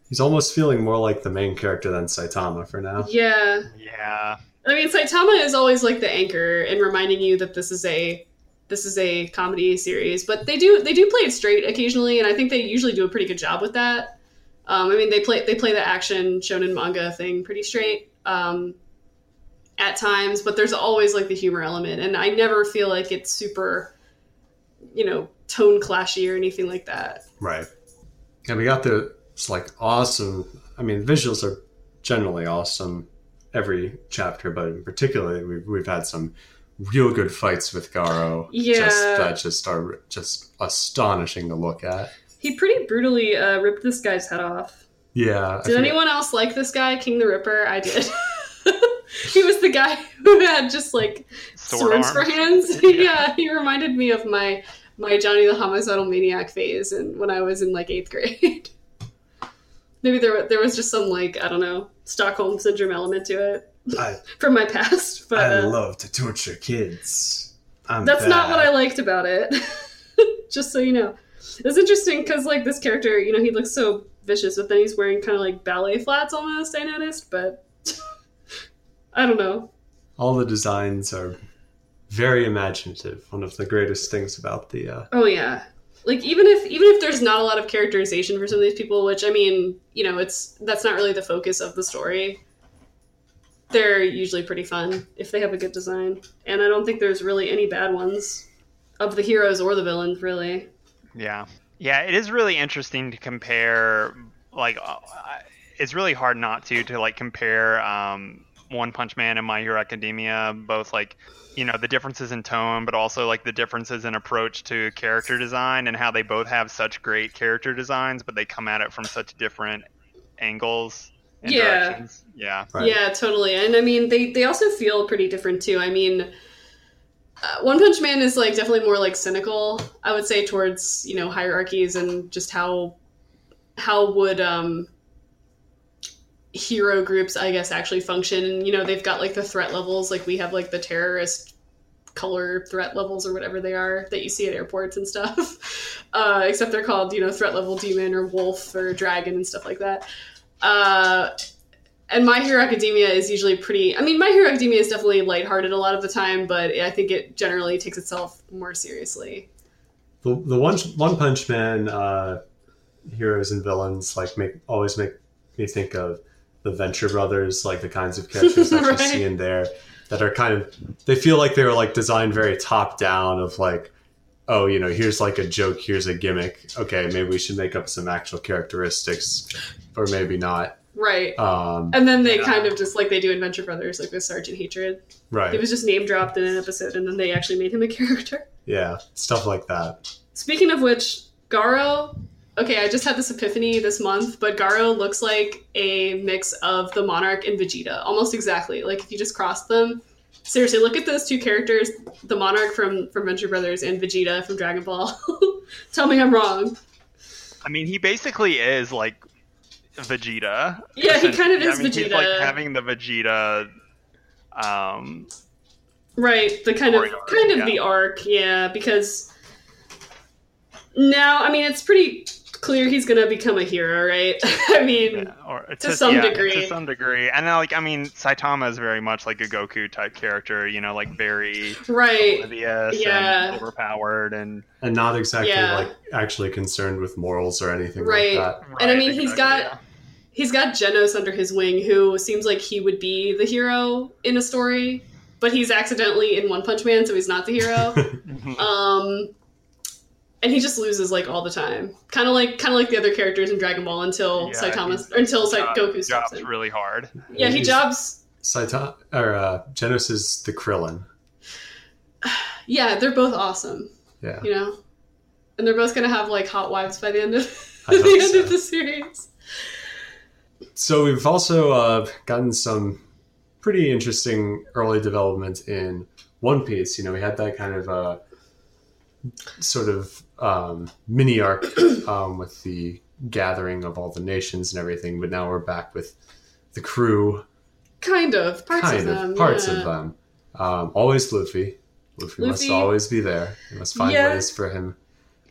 he's almost feeling more like the main character than Saitama for now. yeah Yeah. I mean Saitama is always like the anchor and reminding you that this is a this is a comedy series but they do they do play it straight occasionally and I think they usually do a pretty good job with that um, I mean they play they play the action shonen manga thing pretty straight um, at times but there's always like the humor element and I never feel like it's super you know tone clashy or anything like that Right. And we got the it's like awesome. I mean, visuals are generally awesome every chapter, but in particular, we've we've had some real good fights with Garo. Yeah. Just, that just are just astonishing to look at. He pretty brutally uh, ripped this guy's head off. Yeah. Did forget- anyone else like this guy, King the Ripper? I did. he was the guy who had just like Sword swords for arms. hands. yeah, he reminded me of my my Johnny the Homicidal Maniac phase, and when I was in like eighth grade. Maybe there there was just some like I don't know Stockholm syndrome element to it I, from my past, but I uh, love to torture kids. I'm That's not what I liked about it. Just so you know. It's interesting because, like, this character, you know, he looks so vicious, but then he's wearing kind of like ballet flats almost, I noticed, but I don't know. all the designs are very imaginative. One of the greatest things about the uh, Oh yeah. Like even if even if there's not a lot of characterization for some of these people, which I mean, you know, it's that's not really the focus of the story. They're usually pretty fun if they have a good design, and I don't think there's really any bad ones of the heroes or the villains, really. Yeah. Yeah, it is really interesting to compare. Like, uh, it's really hard not to to like compare um, One Punch Man and My Hero Academia. Both like, you know, the differences in tone, but also like the differences in approach to character design and how they both have such great character designs, but they come at it from such different angles and Yeah. directions. Yeah. Right. Yeah, totally. And I mean, they they also feel pretty different too. I mean, uh, One Punch Man is like definitely more like cynical. I would say towards you know hierarchies and just how how would um hero groups I guess actually function. And you know, they've got like the threat levels. Like we have like the terrorist color threat levels or whatever they are that you see at airports and stuff. Uh, except they're called you know threat level demon or wolf or dragon and stuff like that. Uh, and My Hero Academia is usually pretty. I mean, My Hero Academia is definitely lighthearted a lot of the time, but I think it generally takes itself more seriously. the, the one One Punch Man uh, heroes and villains like make always make me think of the Venture Brothers, like the kinds of characters that Right. you see in there that are kind of they feel like they were like designed very top down of like oh you know here's like a joke here's a gimmick okay maybe we should make up some actual characteristics or maybe not Right. um, And then they Yeah. kind of just like they do adventure Brothers, like with Sergeant Hatred. Right. It was just name dropped in an episode, and then they actually made him a character. yeah stuff like that Speaking of which, Garo. Okay, I just had this epiphany this month, but Garo looks like a mix of the Monarch and Vegeta, almost exactly. Like if you just crossed them. Seriously, look at those two characters, the Monarch from from Venture Brothers and Vegeta from Dragon Ball. Tell me I'm wrong. I mean, he basically is like Vegeta. Yeah, he kind of I is mean, He's like Vegeta. having the Vegeta. Um, Right, the kind of arc, kind of yeah. the arc, yeah, because now I mean it's pretty clear he's gonna become a hero, right? I mean, or To some yeah, degree. To some degree, and like I mean, Saitama is very much like a Goku type character. You know, like very right. oblivious Yeah. and overpowered, and and not exactly Yeah. like actually concerned with morals or anything Right. like that And I Right, mean, he's got- He's got Genos under his wing, who seems like he would be the hero in a story, but he's accidentally in One Punch Man, so he's not the hero. um, and he just loses like all the time, kind of like kind of like the other characters in Dragon Ball until Yeah, Saitama until Sai- Job- Goku stops jobs him. really hard. Yeah, he He's- jobs. Saitama or uh, Genos is the Krillin Yeah, they're both awesome. yeah you know and they're both gonna have like hot wives by the end of the end so. of the series So we've also uh, gotten some pretty interesting early development in One Piece. You know, we had that kind of uh, sort of um, mini arc um, with the gathering of all the nations and everything, but now we're back with the crew, kind of parts kind of of, them parts yeah. of them. Um, always Luffy. Luffy. must always be there. You must find Yeah. ways for him.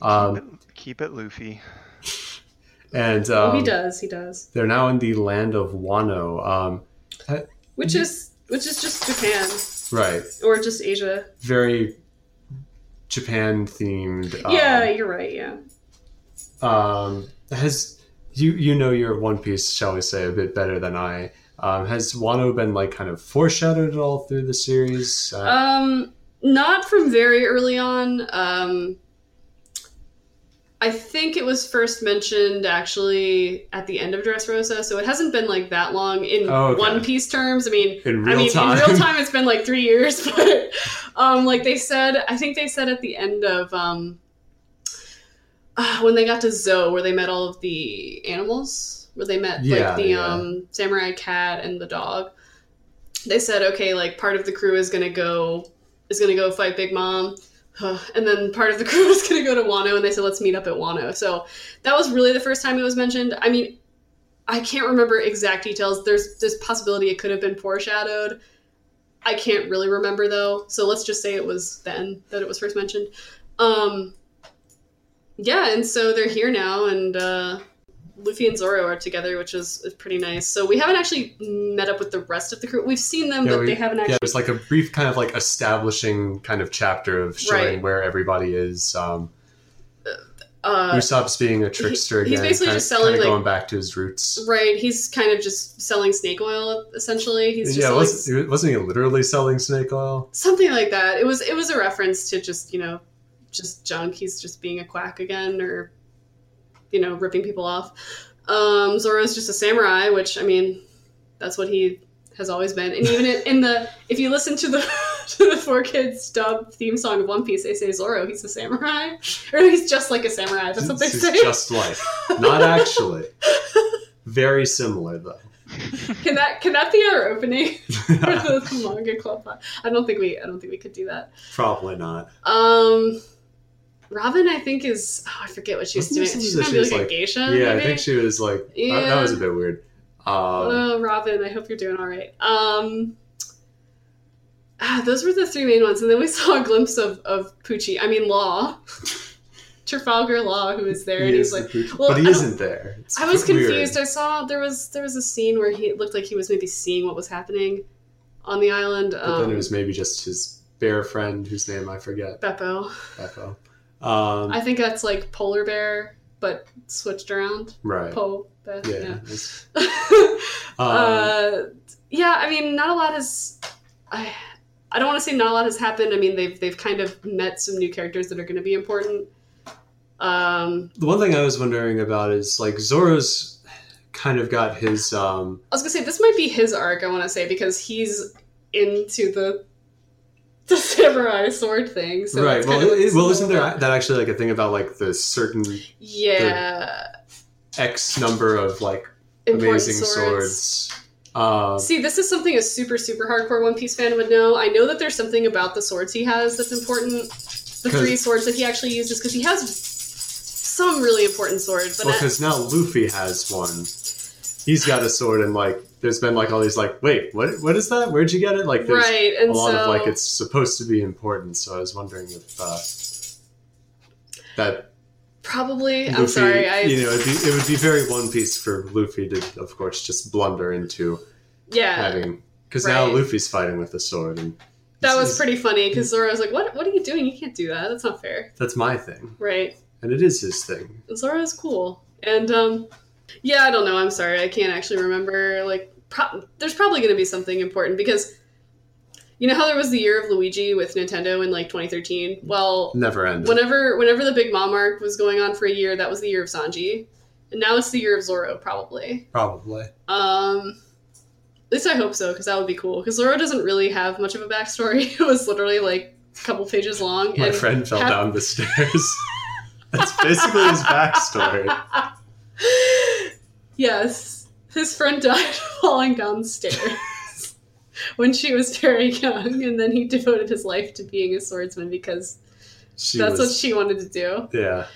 Um, keep, it, keep it, Luffy. and oh um, he does he does they're now in the land of Wano. Um, which is which is just japan right. or just asia very Japan themed. Um, yeah you're right yeah Um, has you you know your One Piece, shall we say, a bit better than I. Um, has Wano been like kind of foreshadowed at all through the series? Uh, um not from very early on um I think it was first mentioned actually at the end of Dressrosa, so it hasn't been like that long in Oh, okay. One Piece terms. I mean, in real I mean, time. in real time, it's been like three years, but um, like they said, I think they said at the end of um, uh, when they got to Zou, where they met all of the animals, where they met Yeah, like the yeah. um, samurai cat and the dog. They said, okay, like part of the crew is gonna go is gonna go fight Big Mom. And then part of the crew was going to go to Wano, and they said, let's meet up at Wano. So that was really the first time it was mentioned. I mean, I can't remember exact details. There's this possibility it could have been foreshadowed. I can't really remember though. So let's just say it was then that it was first mentioned. Um yeah, and so they're here now and uh Luffy and Zoro are together, which is, is pretty nice. So we haven't actually met up with the rest of the crew. We've seen them, Yeah, but we- they haven't actually. Yeah, there's like a brief kind of like establishing kind of chapter of showing Right. where everybody is. Um, uh, Usopp's being a trickster he's again. basically kind just of, selling, kind of like- going back to his roots. right, he's kind of just selling snake oil. Essentially, he's just yeah, selling wasn't, wasn't he literally selling snake oil? something like that. It was it was a reference to just you know just junk. He's just being a quack again, or you know ripping people off. Um, Zoro's just a samurai, which I mean, that's what he has always been. And even in, in the if you listen to the to the 4Kids dub theme song of One Piece, they say Zoro, he's a samurai, or he's just like a samurai. That's what they It's say. Just like, not actually. Very similar though. Can that can that be our opening for the manga club? I don't think we I don't think we could do that. Probably not. Um, Robin, I think is oh, I forget what she was doing. She's gonna be like was a like- geisha. yeah, I think she was like that- that, was a bit weird. Um, oh, Robin, I hope you're doing all right. Um, ah, those were the three main ones, and then we saw a glimpse of of Poochie. I mean, Law, Trafalgar Law, who was there, and he's like, well, but he isn't there. It's I was weird. confused. I saw there was there was a scene where he it looked like he was maybe seeing what was happening on the island. But Um, then it was maybe just his bear friend, whose name I forget. Beppo. Beppo. Um, I think that's like polar bear, but switched around. right. Po. Be- Yeah. yeah. um, uh, yeah, I mean, not a lot has. I, I don't want to say not a lot has happened. I mean, they've they've kind of met some new characters that are going to be important. Um, the one thing I was wondering about is like Zoro's kind of got his. Um, I was gonna say this might be his arc. I want to say because he's into the the samurai sword thing. So right. Well, it- well, isn't there that actually like a thing about like the certain Yeah, X number of like important amazing swords? Um, See, this is something a super, super hardcore One Piece fan would know. I know that there's something about the swords he has that's important. The three swords that he actually uses, because he has some really important swords. But well, because now Luffy has one. He's got a sword, and like, there's been like all these like, wait, what? What is that? Where'd you get it? Like, there's right, a lot so of like it's supposed to be important. So I was wondering if uh, that probably. I'm sorry. I you know, it'd be, it would be very One Piece for Luffy to, of course, just blunder into yeah, having because now. Luffy's fighting with the sword, and that was pretty funny because Zoro was like, "What? What are you doing? You can't do that. That's not fair." That's my thing, Right. and it is his thing. Zoro is cool. And um yeah, I don't know. I'm sorry. I can't actually remember like pro- there's probably going to be something important because you know how there was the year of Luigi with Nintendo in like 2013? Well, Never end. whenever whenever the Big Mom arc was going on for a year, that was the year of Sanji. And now it's the year of Zoro probably. Probably. Um at least I hope so because that would be cool because Zoro doesn't really have much of a backstory. it was literally like a couple pages long My and friend fell down the stairs. That's basically his backstory. yes, his friend died falling downstairs when she was very young, and then he devoted his life to being a swordsman because She that's was, what she wanted to do. Yeah.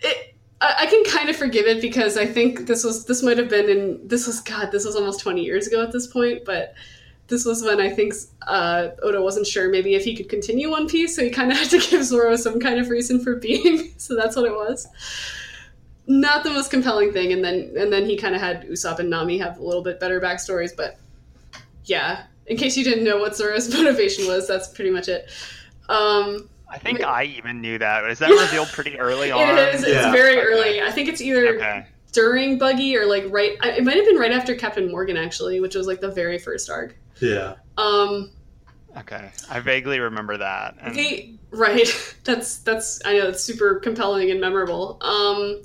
It, I, I can kind of forgive it because I think this was this might have been in this was God this was almost twenty years ago at this point, but this was when I think uh, Oda wasn't sure maybe if he could continue One Piece, so he kind of had to give Zoro some kind of reason for being. so that's what it was. Not the most compelling thing, and then and then he kind of had Usopp and Nami have a little bit better backstories, but yeah. In case you didn't know what Zoro's motivation was, that's pretty much it. Um, I think I even knew that. Is that revealed pretty early on? it is. It's Yeah. very Okay. early. I think it's either Okay. during Buggy or like right. It might have been right after Captain Morgan actually, which was like the very first arc. Yeah. Um, Okay. I vaguely remember that. And the right. That's that's. I know it's super compelling and memorable. Um,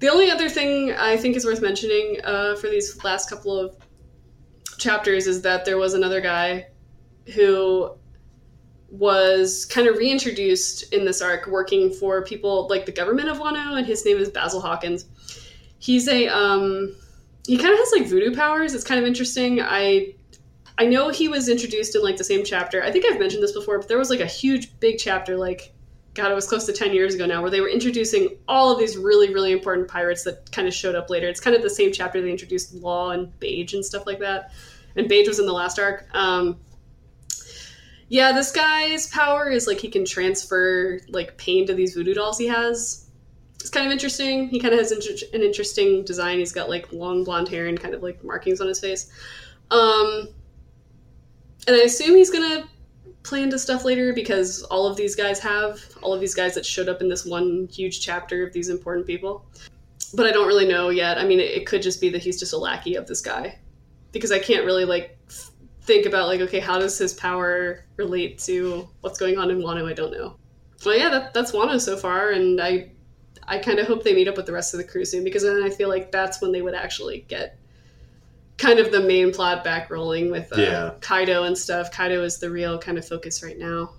the only other thing I think is worth mentioning uh, for these last couple of chapters is that there was another guy who was kind of reintroduced in this arc working for people like the government of Wano and his name is Basil Hawkins. He's a um he kind of has like voodoo powers. It's kind of interesting. I I know he was introduced in like the same chapter. I think I've mentioned this before, but there was like a huge big chapter like God, it was close to 10 years ago now, where they were introducing all of these really, really important pirates that kind of showed up later. It's kind of the same chapter they introduced Law and Bage and stuff like that. And Bage was in the last arc. Um, yeah, this guy's power is like he can transfer like pain to these voodoo dolls he has. It's kind of interesting. He kind of has an interesting design. He's got like long blonde hair and kind of like markings on his face. Um, and I assume he's gonna play into stuff later because all of these guys have all of these guys that showed up in this one huge chapter of these important people. But I don't really know yet. I mean, it, it could just be that he's just a lackey of this guy because I can't really like think about like okay, how does his power relate to what's going on in Wano? I don't know. Well, yeah, that, that's Wano so far, and I I kind of hope they meet up with the rest of the crew soon because then I feel like that's when they would actually get kind of the main plot back rolling with uh, Yeah. Kaido and stuff. Kaido is the real kind of focus right now.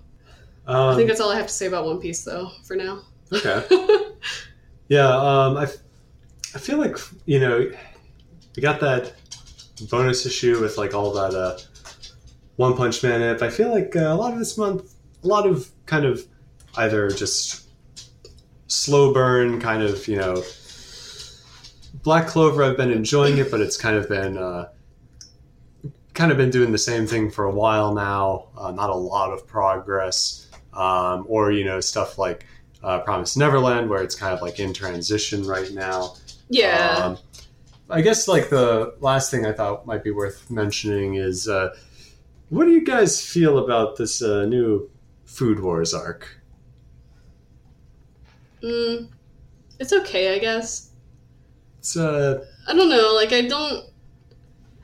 Um, I think that's all I have to say about One Piece, though, for now. okay. Yeah, um, I, I feel like you know we got that bonus issue with like all that uh, One Punch Man. If I feel like uh, a lot of this month, a lot of kind of either just slow burn, kind of you know Black Clover. I've been enjoying it, but it's kind of been uh, kind of been doing the same thing for a while now. Uh, not a lot of progress, um, or you know stuff like uh, Promise Neverland, where it's kind of like in transition right now. yeah. Um, I guess like the last thing I thought might be worth mentioning is uh, what do you guys feel about this uh, new Food Wars arc? Mm, it's okay, I guess. It's uh, I don't know. Like, I don't.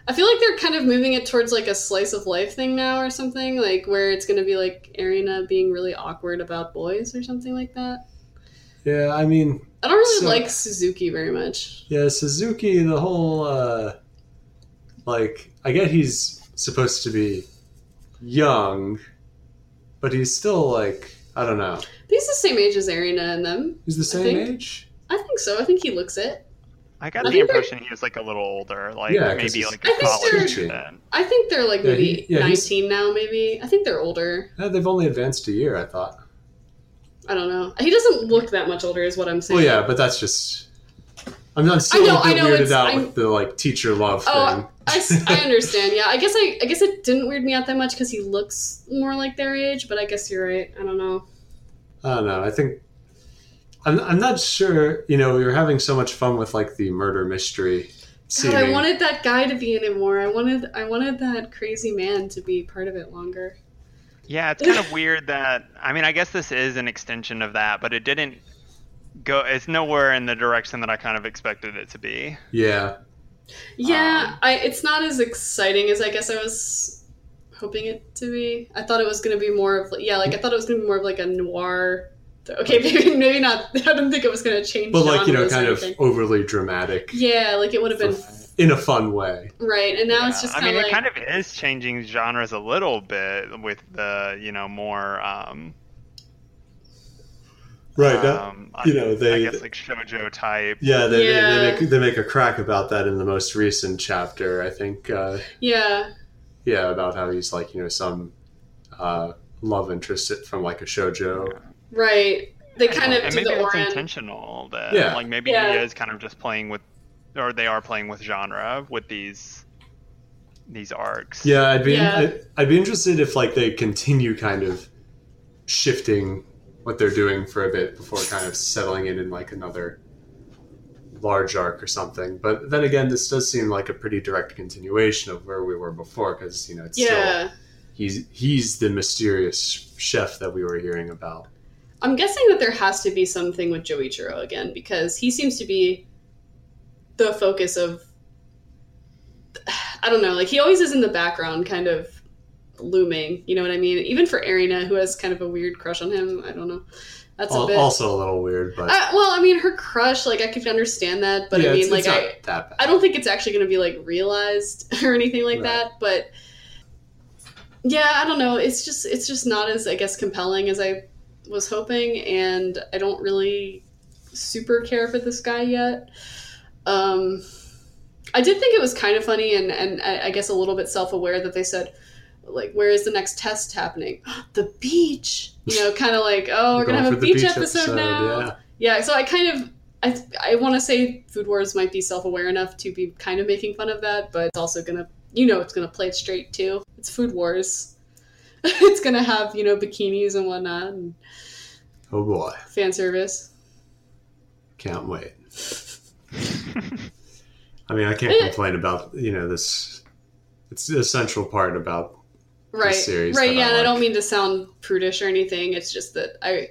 I feel like they're kind of moving it towards like a slice of life thing now, or something like where it's going to be like Erina being really awkward about boys or something like that. yeah, I mean, I don't really So- like Suzuki very much. yeah, Suzuki, the whole uh, like I get he's supposed to be young, but he's still like I don't know. He's the same age as Erina and them. He's the same think- age. I think so. I think he looks it. I got I the impression he was like a little older, like Yeah, 'cause maybe like I a college they're- student. I think they're like Yeah, maybe he- yeah, 19 now, maybe. I think they're older. They've only advanced a year, I thought. I don't know. He doesn't look that much older, is what I'm saying. Well, yeah, but that's just. I'm not still know, a I bit know, weirded it's- out I'm- with the like teacher love Oh, thing. I, s- I understand. Yeah, I guess I I guess it didn't weird me out that much because he looks more like their age. But I guess you're right. I don't know. I don't know. I think I'm. I'm not sure. You know, we were having so much fun with like the murder mystery. God, I wanted that guy to be in it more. I wanted I wanted that crazy man to be part of it longer. Yeah, it's kind of weird that I mean, I guess this is an extension of that, but it didn't go. It's nowhere in the direction that I kind of expected it to be. Yeah. Yeah, Um, I it's not as exciting as I guess I was hoping it to be. I thought it was going to be more of yeah, like I thought it was going to be more of like a noir. Okay, maybe maybe not. I didn't think it was going to change. But like you know, kind of overly dramatic. Yeah, like it would have been In a fun way. right, and now it's Yeah, just I mean, of like it kind of is changing genres a little bit with the you know more um, Right. um, you know, they- I guess like shojo type. yeah. They, they- Yeah. They, make they make a crack about that in the most recent chapter. I think. Uh, yeah, yeah, about how he's like you know some uh, love interest from like a shojo. Right. They kind of and do maybe the that's Oren. intentional. That Yeah. like maybe Yeah. he is kind of just playing with, or they are playing with genre with these these arcs. Yeah, I'd be Yeah. I'd, I'd be interested if like they continue kind of shifting what they're doing for a bit before kind of settling in in like another large arc or something. But then again, this does seem like a pretty direct continuation of where we were before because you know it's still Yeah, he's he's the mysterious chef that we were hearing about. I'm guessing that there has to be something with Joey Joichiro again because he seems to be the focus of. I don't know, like he always is in the background, kind of looming. You know what I mean? Even for Erina, who has kind of a weird crush on him. I don't know. That's a bit. Also a little weird, but Uh, well, I mean, her crush, like I could understand that, but yeah, I mean, it's, like it's I, that bad. I don't think it's actually going to be like realized or anything like Right. that. But yeah, I don't know. It's just it's just not as I guess compelling as I was hoping, and I don't really super care for this guy yet. Um, I did think it was kind of funny and and I I guess a little bit self aware that they said. Like, where is the next test happening? the beach. You know, kind of like, oh, we're gonna Going have a the beach, episode, now. Yeah. Yeah, so I kind of I I want to say Food Wars might be self-aware enough to be kind of making fun of that, but it's also going to you know it's going to play it straight too. It's Food Wars. it's going to have, you know, bikinis and whatnot and Oh boy. fan service. Can't wait. I mean, I can't Eh. complain about you know this. It's the essential part about right series right yeah I and i don't mean to sound prudish or anything it's just that I,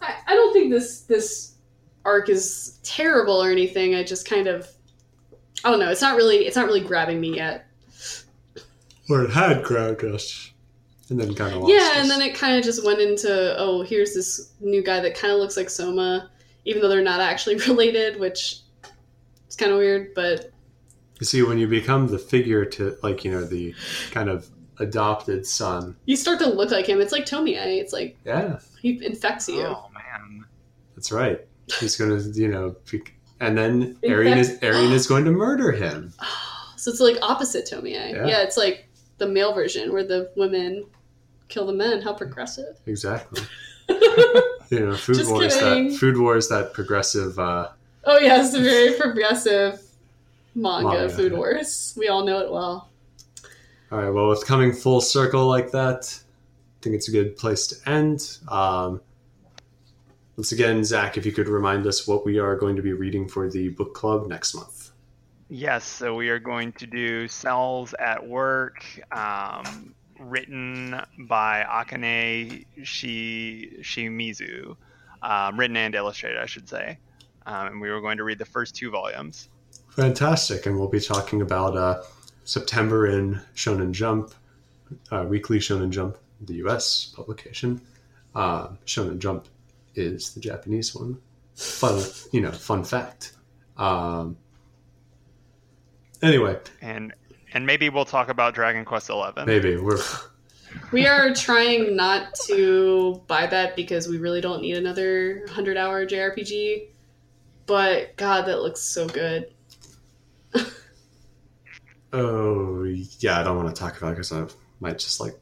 I i don't think this this arc is terrible or anything i just kind of i don't know it's not really it's not really grabbing me yet where it had grabbed us, and then kind of lost yeah us. and then it kind of just went into oh here's this new guy that kind of looks like soma even though they're not actually related which it's kind of weird but You see, when you become the figure to like you know the kind of adopted son, you start to look like him it's like tomie it's like yeah, he infects you Oh man. that's right. He's gonna you know, and then In Erina is Erina is going to murder him. So it's like opposite Tomie. Yeah. Yeah. it's like the male version where the women kill the men. How progressive. Exactly. You know, food Just wars kidding. that food wars that progressive. uh Oh yeah, it's a very progressive manga, Manga. Food Wars. We all know it well. All right. Well, with coming full circle like that, I think it's a good place to end. Um, once again, Zach, if you could remind us what we are going to be reading for the book club next month. Yes, so we are going to do Cells at Work, um, written by Akane Shi, Shimizu. Um, written and illustrated, I should say. Um, and we were going to read the first two volumes. Fantastic. And we'll be talking about uh, September in Shonen Jump, uh, Weekly Shonen Jump, the US publication. Uh, Shonen Jump is the Japanese one. Fun, you know, fun fact. Um, anyway, And and maybe we'll talk about Dragon Quest Eleven. maybe we're We are trying not to buy that because we really don't need another 100 hour JRPG. But God, that looks so good. Oh yeah, I don't want to talk about it because I might just like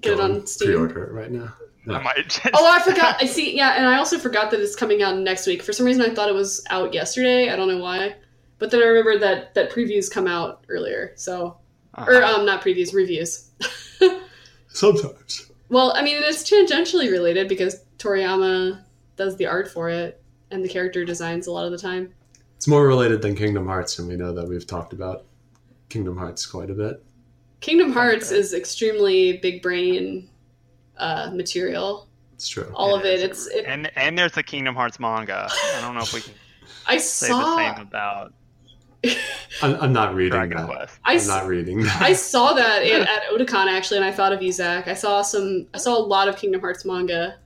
Get it on Steam. pre-order it right now. I might just, Oh, I forgot. I see. Yeah, and I also forgot that it's coming out next week. For some reason, I thought it was out yesterday. I don't know why. But then I remembered that that previews come out earlier. So, or Uh-huh. um, not previews, reviews. Sometimes. Well, I mean, it's tangentially related because Toriyama does the art for it and the character designs a lot of the time. It's more related than Kingdom Hearts, and we know that we've talked about Kingdom Hearts quite a bit. Kingdom Hearts is extremely big brain uh, material. It's true. All of it. is. It's. It, and and there's a Kingdom Hearts manga. I don't know if we can I say saw. the same about I'm, I'm not reading Dragon that. Quest. I I'm s- not reading that. I saw that at, at Otakon actually, and I thought of you, Zach. I saw some. I saw a lot of Kingdom Hearts manga,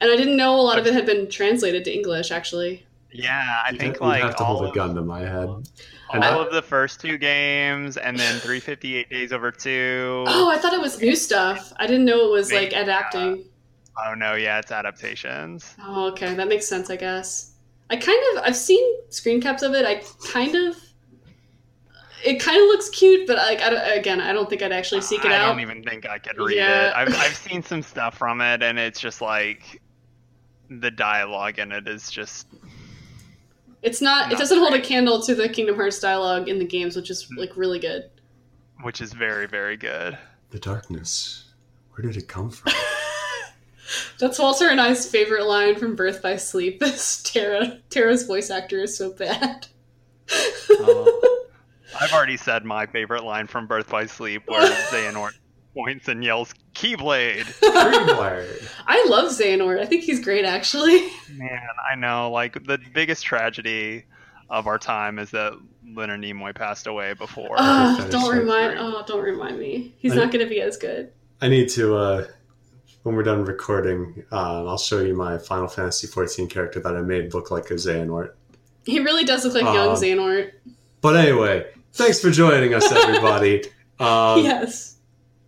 and I didn't know a lot of it had been translated to English. Actually, Yeah, I You'd think ha- you'd like have to all hold a of, gun to my head. all And I- of the first two games, and then 358 Days Over Two. oh, I thought it was new stuff. I didn't know it was like Maybe, adapting. Uh, oh no, yeah, it's adaptations. Oh, okay, that makes sense. I guess. I kind of. I've seen screen caps of it. I kind of. It kind of looks cute, but like I don't, again, I don't think I'd actually seek it I out. I don't even think I could read Yeah. it. I've I've seen some stuff from it, and it's just like the dialogue in it is just It's not. It doesn't hold a candle to the Kingdom Hearts dialogue in the games, which is like really good. which is very very good. The darkness. Where did it come from? That's Walter and I's favorite line from Birth by Sleep. This Terra Terra's voice actor is so bad. Oh. I've already said my favorite line from Birth by Sleep, where Xehanort points and yells "Keyblade." Greenwire. I love Xehanort. I think he's great, actually. Man, I know. Like the biggest tragedy of our time is that Leonard Nimoy passed away before. Oh, don't it. remind. Oh, don't remind me. He's I- not going to be as good. I need to, uh, when we're done recording, uh, I'll show you my Final Fantasy XIV character that I made look like a Xehanort. He really does look like young Um, Xehanort. But anyway, thanks for joining us, everybody. Um, yes.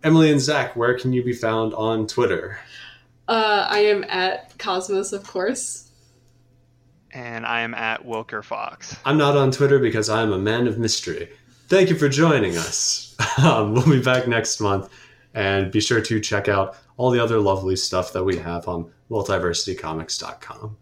Emily and Zach, where can you be found on Twitter? Uh, I am at Cosmos, of course. and I am at Wilker Fox. I'm not on Twitter because I'm a man of mystery. Thank you for joining us. Um, we'll be back next month, and be sure to check out all the other lovely stuff that we have on multiversitycomics.com.